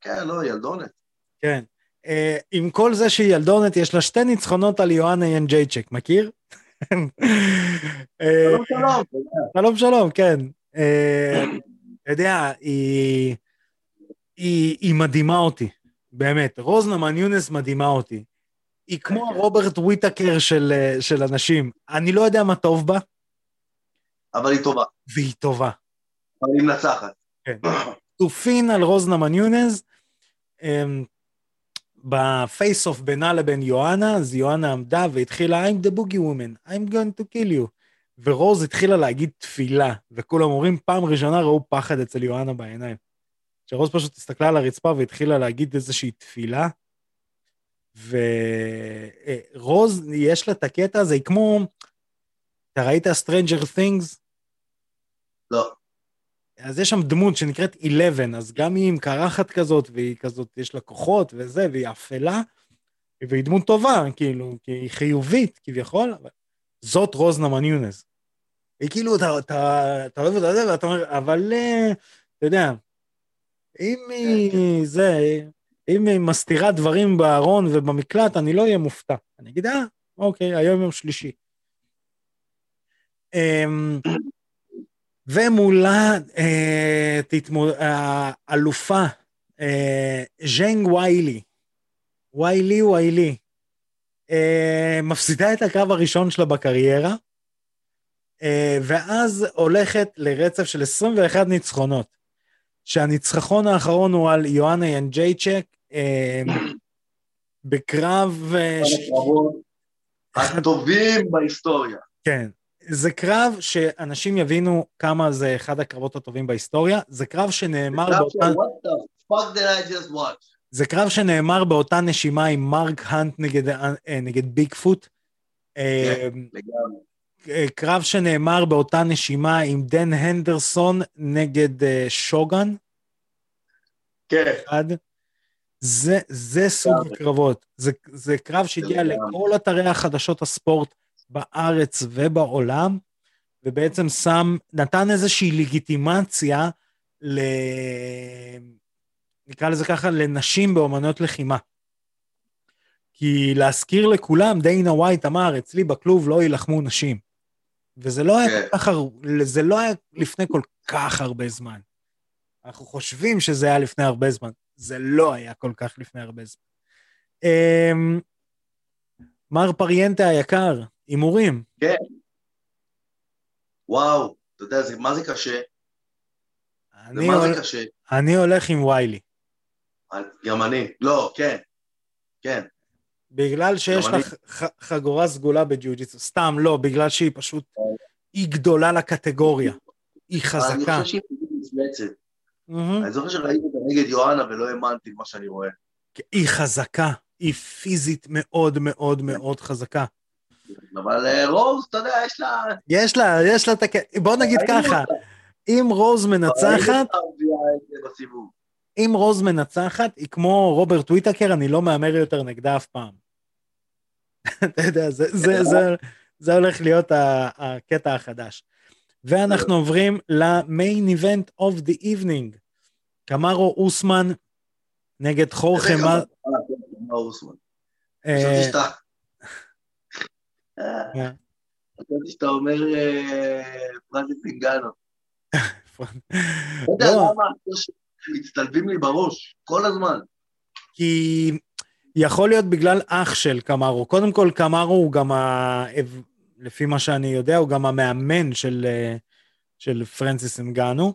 כן, לא, ילדונת. כן. אה, עם כל זה שהיא ילדונת, יש לה שתי ניצחונות על יואנה ינג'ייצ'ק, מכיר? אה, שלום, שלום. שלום שלום, כן. אתה יודע, היא, היא, היא מדהימה אותי, באמת. רוז נמיונס מדהימה אותי. היא כמו רוברט וויטקר של, של הנשים. אני לא יודע מה טוב בה, אבל היא טובה. והיא טובה. אבל היא מנצחת. כן. תופין על רוזנה מניונז. אמ, בפייס אוף בינה לבין יואנה, אז יואנה עמדה והתחילה I'm the boogie woman, I'm going to kill you. ורוז התחילה להגיד תפילה, וכולם אומרים פעם ראשונה ראו פחד אצל יואנה בעיניים. שרוז פשוט הסתכלה על הרצפה והתחילה להגיד איזושהי תפילה. ורוז, יש לה את הקטע הזה, היא כמו... אתה ראית Stranger Things? לא. אז יש שם דמות שנקראת 11, אז גם היא עם קרחת כזאת, והיא כזאת, יש לה כוחות וזה, והיא אפלה, והיא דמות טובה, כאילו, כי היא חיובית כביכול, אבל זאת רוזנה מניונז. היא כאילו, אתה, אתה, אתה אוהב אותה, ואתה אומר, אבל, אה, אתה יודע, אם היא, זה, אם היא מסתירה דברים בארון ובמקלט, אני לא אהיה מופתע. אני אגיד, אה, אוקיי, היום יום שלישי. אמ, ומולה אה, תתמו... האלופה אה, ז'נג ויילי, ויילי ויילי, אה, מפסידה את הקרב הראשון שלה בקריירה, אה, ואז הולכת לרצף של 21 ניצחונות, שהניצחון האחרון הוא על יואנה ינג'ייצ'ק, אה, בקרב... אה, הטובים בהיסטוריה. כן, זה קרב שאנשים יבינו כמה זה אחד הקרבות הטובים בהיסטוריה, זה קרב שנאמר באותה... זה קרב שנאמר באותה נשימה עם מרק האנט נגד, אה, נגד ביג פוט. אה, כן, קרב שנאמר באותה נשימה עם דן הנדרסון נגד אה, שוגן. כן. זה, זה סוג הקרבות. זה, זה קרב שהגיע לכל אתרי החדשות הספורט בארץ ובעולם, ובעצם שם, נתן איזושהי לגיטימציה ל... נקרא לזה ככה, לנשים באמנות לחימה. כי להזכיר לכולם, דיינה ווייט אמר, אצלי בכלוב לא יילחמו נשים. וזה לא היה כן. כל כך, זה לא היה לפני כל כך הרבה זמן. אנחנו חושבים שזה היה לפני הרבה זמן, זה לא היה כל כך לפני הרבה זמן. אמ, מר פריאנטה היקר, הימורים. כן. וואו, אתה יודע, זה, מה זה קשה? אני, הול... זה קשה? אני הולך עם ויילי. גם אני. לא, כן. כן. בגלל שיש לך ח... חגורה סגולה בג'יוג'יטסו. סתם, לא, בגלל שהיא פשוט... היא גדולה לקטגוריה. היא חזקה. אני חושב שהיא מפלצת. אני זוכר שראיתי אותה נגד יואנה ולא האמנתי מה שאני רואה. היא חזקה. היא פיזית מאוד מאוד מאוד חזקה. אבל אה, רוז, אתה יודע, יש לה... יש לה, יש לה את הכ... בוא נגיד ככה, אם רוז מנצחת... אם רוז מנצחת, היא כמו רוברט וויטקר, אני לא מהמר יותר נגדה אף פעם. אתה יודע, זה, זה, זה, זה הולך להיות הקטע החדש. ואנחנו עוברים ל main event of the evening. קמרו אוסמן נגד חורחה... חשבתי שאתה אומר פרנסיס אינגנו. לא יודע. למה מצטלבים לי בראש, כל הזמן. כי יכול להיות בגלל אח של קמרו. קודם כל, קמרו הוא גם, ה... לפי מה שאני יודע, הוא גם המאמן של, של פרנסיס אינגנו.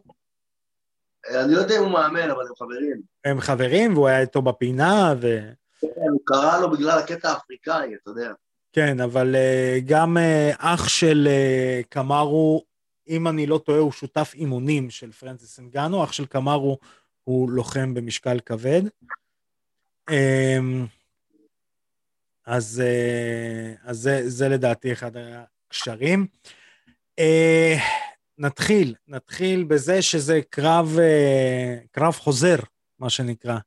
אני לא יודע אם הוא מאמן, אבל הם חברים. הם חברים, והוא היה איתו בפינה, ו... כן, הוא קרא לו בגלל הקטע האפריקאי, אתה יודע. כן, אבל uh, גם אח של קמרו, אם אני לא טועה, הוא שותף אימונים של פרנסיס אנגנו, אח של קמרו הוא לוחם במשקל כבד. Um, אז, uh, אז זה, זה לדעתי אחד הקשרים. Uh, נתחיל, נתחיל בזה שזה קרב, uh, קרב חוזר, מה שנקרא.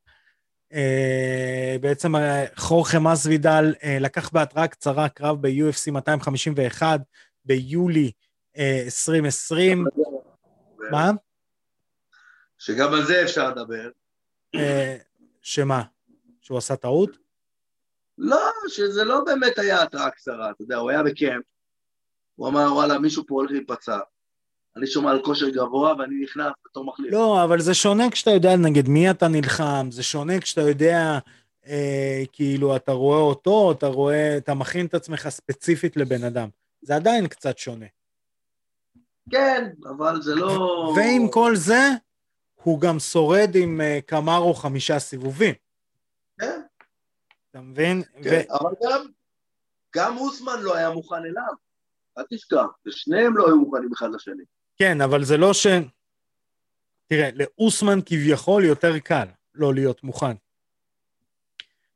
בעצם אה, חורכה מסוידל לקח בהתראה קצרה קרב ב-UFC 251 ביולי uh, 2020. מה? שגם על זה אפשר לדבר. Uh, שמה? שהוא עשה טעות? לא, שזה לא באמת היה התראה קצרה, אתה יודע, הוא היה בקמפ, הוא אמר, וואלה, מישהו פה הולך להיפצע. אני שומע על כושר גבוה ואני נכנס בתור מחליף. לא, אבל זה שונה כשאתה יודע נגד מי אתה נלחם, זה שונה כשאתה יודע אה, כאילו אתה רואה אותו, אתה רואה, אתה מכין את עצמך ספציפית לבן אדם. זה עדיין קצת שונה. כן, אבל זה לא... ועם כל זה, הוא גם שורד עם אה, קמארו חמישה סיבובים. כן, אתה מבין? כן, אבל גם, גם אוסמן לא היה מוכן אליו. אל תשכח, ושניהם לא היו מוכנים אחד לשני. כן, אבל זה לא ש... תראה, לאוסמן כביכול יותר קל לא להיות מוכן.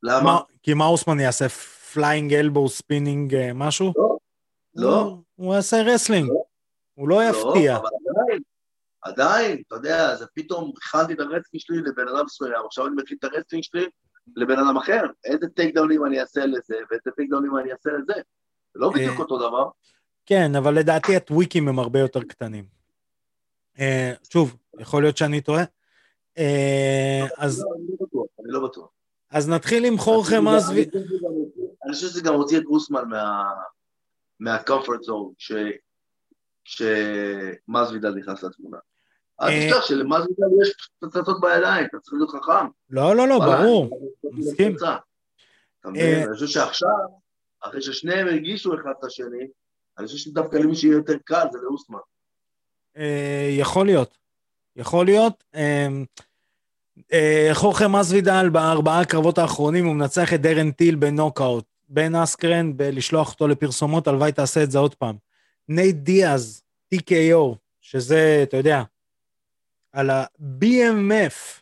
למה? מה, כי מה אוסמן יעשה? flying elbow spinning משהו? לא, לא. הוא, הוא יעשה wrestling. לא. הוא לא יפתיע. לא, אבל עדיין, עדיין, אתה יודע, זה פתאום הכנתי את ה wrestling שלי לבן אדם מסוים, עכשיו אני מכין את ה wrestling שלי לבן אדם אחר. איזה takedown ים אני אעשה לזה, ואיזה takedown ים אני אעשה לזה. זה לא בדיוק אה, אותו דבר. כן, אבל לדעתי ה tweak ים הם הרבה יותר קטנים. אה, שוב, יכול להיות שאני טועה. אה, אז, לא, אני לא בטוח, אני לא בטוח. אז נתחיל עם חורכה מזווי. אני חושב שזה גם הוציא את גוסמן מה- מהקומפורט זון, כשמזוידל נכנס לתמונה. אל אה, תשכח שלמזוידל יש פצצות בידיים, אתה צריך להיות חכם. לא, לא, לא, ברור. מסכים. אתה אה, מבין? אני חושב שעכשיו, אחרי ששניהם הרגישו אחד את השני, אני חושב שדווקא למי שיהיה יותר קל זה לאוסמן. אה, יכול להיות. יכול להיות. אה, אה, חורחה מסווידל בארבעה הקרבות האחרונים הוא מנצח את דרן טיל בנוקאוט. בן אסקרן בלשלוח אותו לפרסומות, הלוואי תעשה את זה עוד פעם. נייט דיאז, TKO, שזה, אתה יודע, על ה-BMF.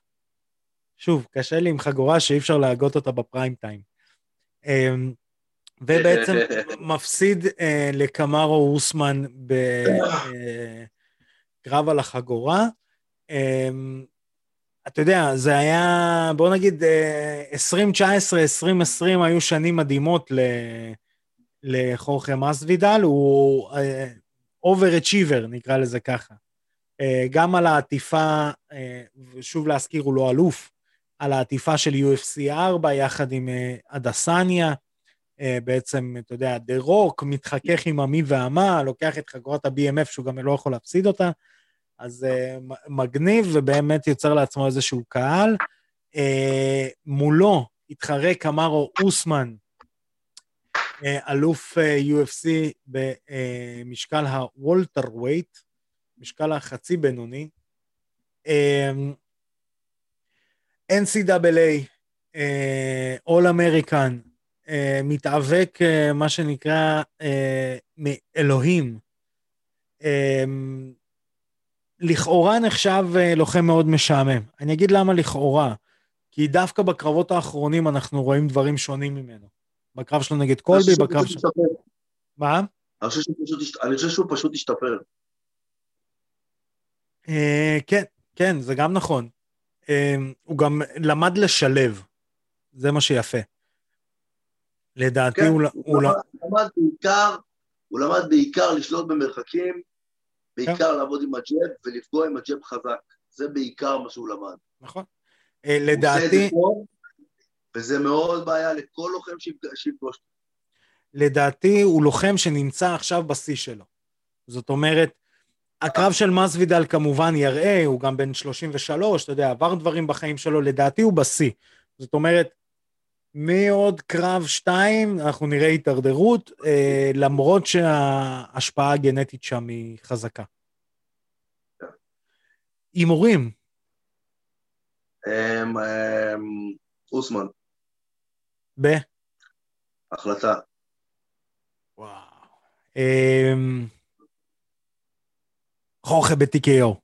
שוב, קשה לי עם חגורה שאי אפשר להגות אותה בפריים טיים. אה, ובעצם מפסיד אה, לקמארו אוסמן בקרב על החגורה. אה, אתה יודע, זה היה, בוא נגיד, אה, 2019, 2020 היו שנים מדהימות ל, לחורכה מסוידל, הוא אובר-אצ'יבר, נקרא לזה ככה. אה, גם על העטיפה, אה, ושוב להזכיר, הוא לא אלוף, על העטיפה של UFC 4 יחד עם אה, אדסניה. בעצם, אתה יודע, The Rock מתחכך עם המי והמה, לוקח את חגורת ה-BMF שהוא גם לא יכול להפסיד אותה, אז מגניב ובאמת יוצר לעצמו איזשהו קהל. מולו התחרה קמארו אוסמן, אלוף UFC במשקל ה welterweight, משקל החצי בינוני. אה, NCAA, uh, All American, uh, מתאבק, uh, מה שנקרא, מאלוהים. Uh, לכאורה נחשב לוחם מאוד משעמם. אני אגיד למה לכאורה. כי דווקא בקרבות האחרונים אנחנו רואים דברים שונים ממנו. בקרב שלו נגד קולבי, בקרב שלו... מה? אני חושב שהוא פשוט השתפר. Uh, כן, כן, זה גם נכון. Uh, הוא גם למד לשלב. זה מה שיפה. לדעתי כן, הוא... הוא הוא ל- למד- למד בעיקר, הוא למד בעיקר לשלוט במרחקים, בעיקר כן. לעבוד עם הג'אב ולפגוע עם הג'אב חזק. זה בעיקר מה שהוא למד. נכון. הוא זה לדעתי, טוב, וזה מאוד בעיה לכל לוחם שיפג- שיפגוש. לדעתי הוא לוחם שנמצא עכשיו בשיא שלו. זאת אומרת, הקרב של מסוידל כמובן יראה, הוא גם בן 33, אתה יודע, עבר דברים בחיים שלו, לדעתי הוא בשיא. זאת אומרת, מעוד קרב שתיים אנחנו נראה הידרדרות, אה, למרות שההשפעה הגנטית שם היא חזקה. הימורים, אמ, אמ, אוסמן, ב... החלטה. וואו. חורכה ב-TKO.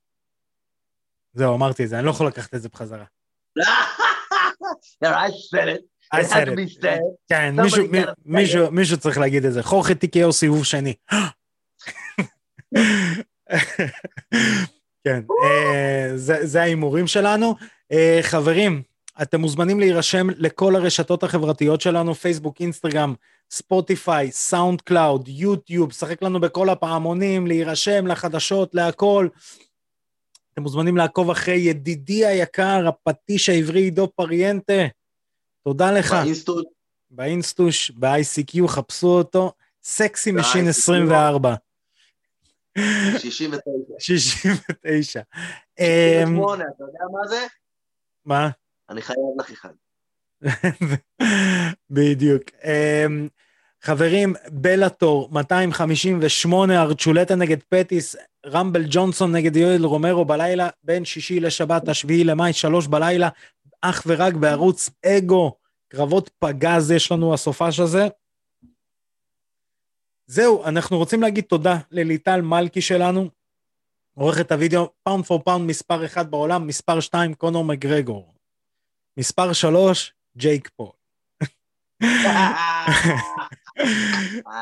זהו, אמרתי את זה, אני לא יכול לקחת את זה בחזרה. I said it. I It had said to it. be said. כן, מישהו- צריך להגיד את זה. חורכה TKO סיבוב שני. כן, אה, זה זה ההימורים שלנו. אה, חברים, אתם מוזמנים להירשם לכל הרשתות החברתיות שלנו, פייסבוק, אינסטגרם, ספוטיפיי, סאונד קלאוד, יוטיוב, שחק לנו בכל הפעמונים, להירשם לחדשות, להכל. אתם מוזמנים לעקוב אחרי ידידי היקר, הפטיש העברי עידו פריאנטה. תודה לך. באינסטוט, באינסטוש, ב-ICQ, חפשו אותו, sexy machine ב-ICQ. 24. 69. 69. אמ, 68, אתה יודע מה זה? מה? אני חייב לך אחד. בדיוק. אמ, חברים, בלאטור, 258, ארצ'ולטה נגד פטיס, רמבל ג'ונסון נגד יואל רומרו בלילה, בין שישי לשבת, השביעי למאי, שלוש בלילה, אך ורק בערוץ אגו, קרבות פגז יש לנו הסופש הזה. זהו, אנחנו רוצים להגיד תודה לליטל מלכי שלנו, עורכת הוידאו, pound for pound מספר 1 בעולם, מספר 2 קונור מגרגור, מספר 3 ג'ייק פול.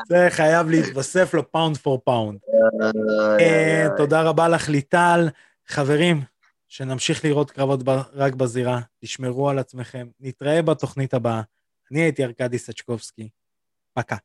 זה חייב להתווסף ל pound for pound. תודה רבה לך ליטל. חברים, שנמשיך לראות קרבות רק בזירה, תשמרו על עצמכם, נתראה בתוכנית הבאה. אני הייתי ארכדי סצ'קובסקי, פקה.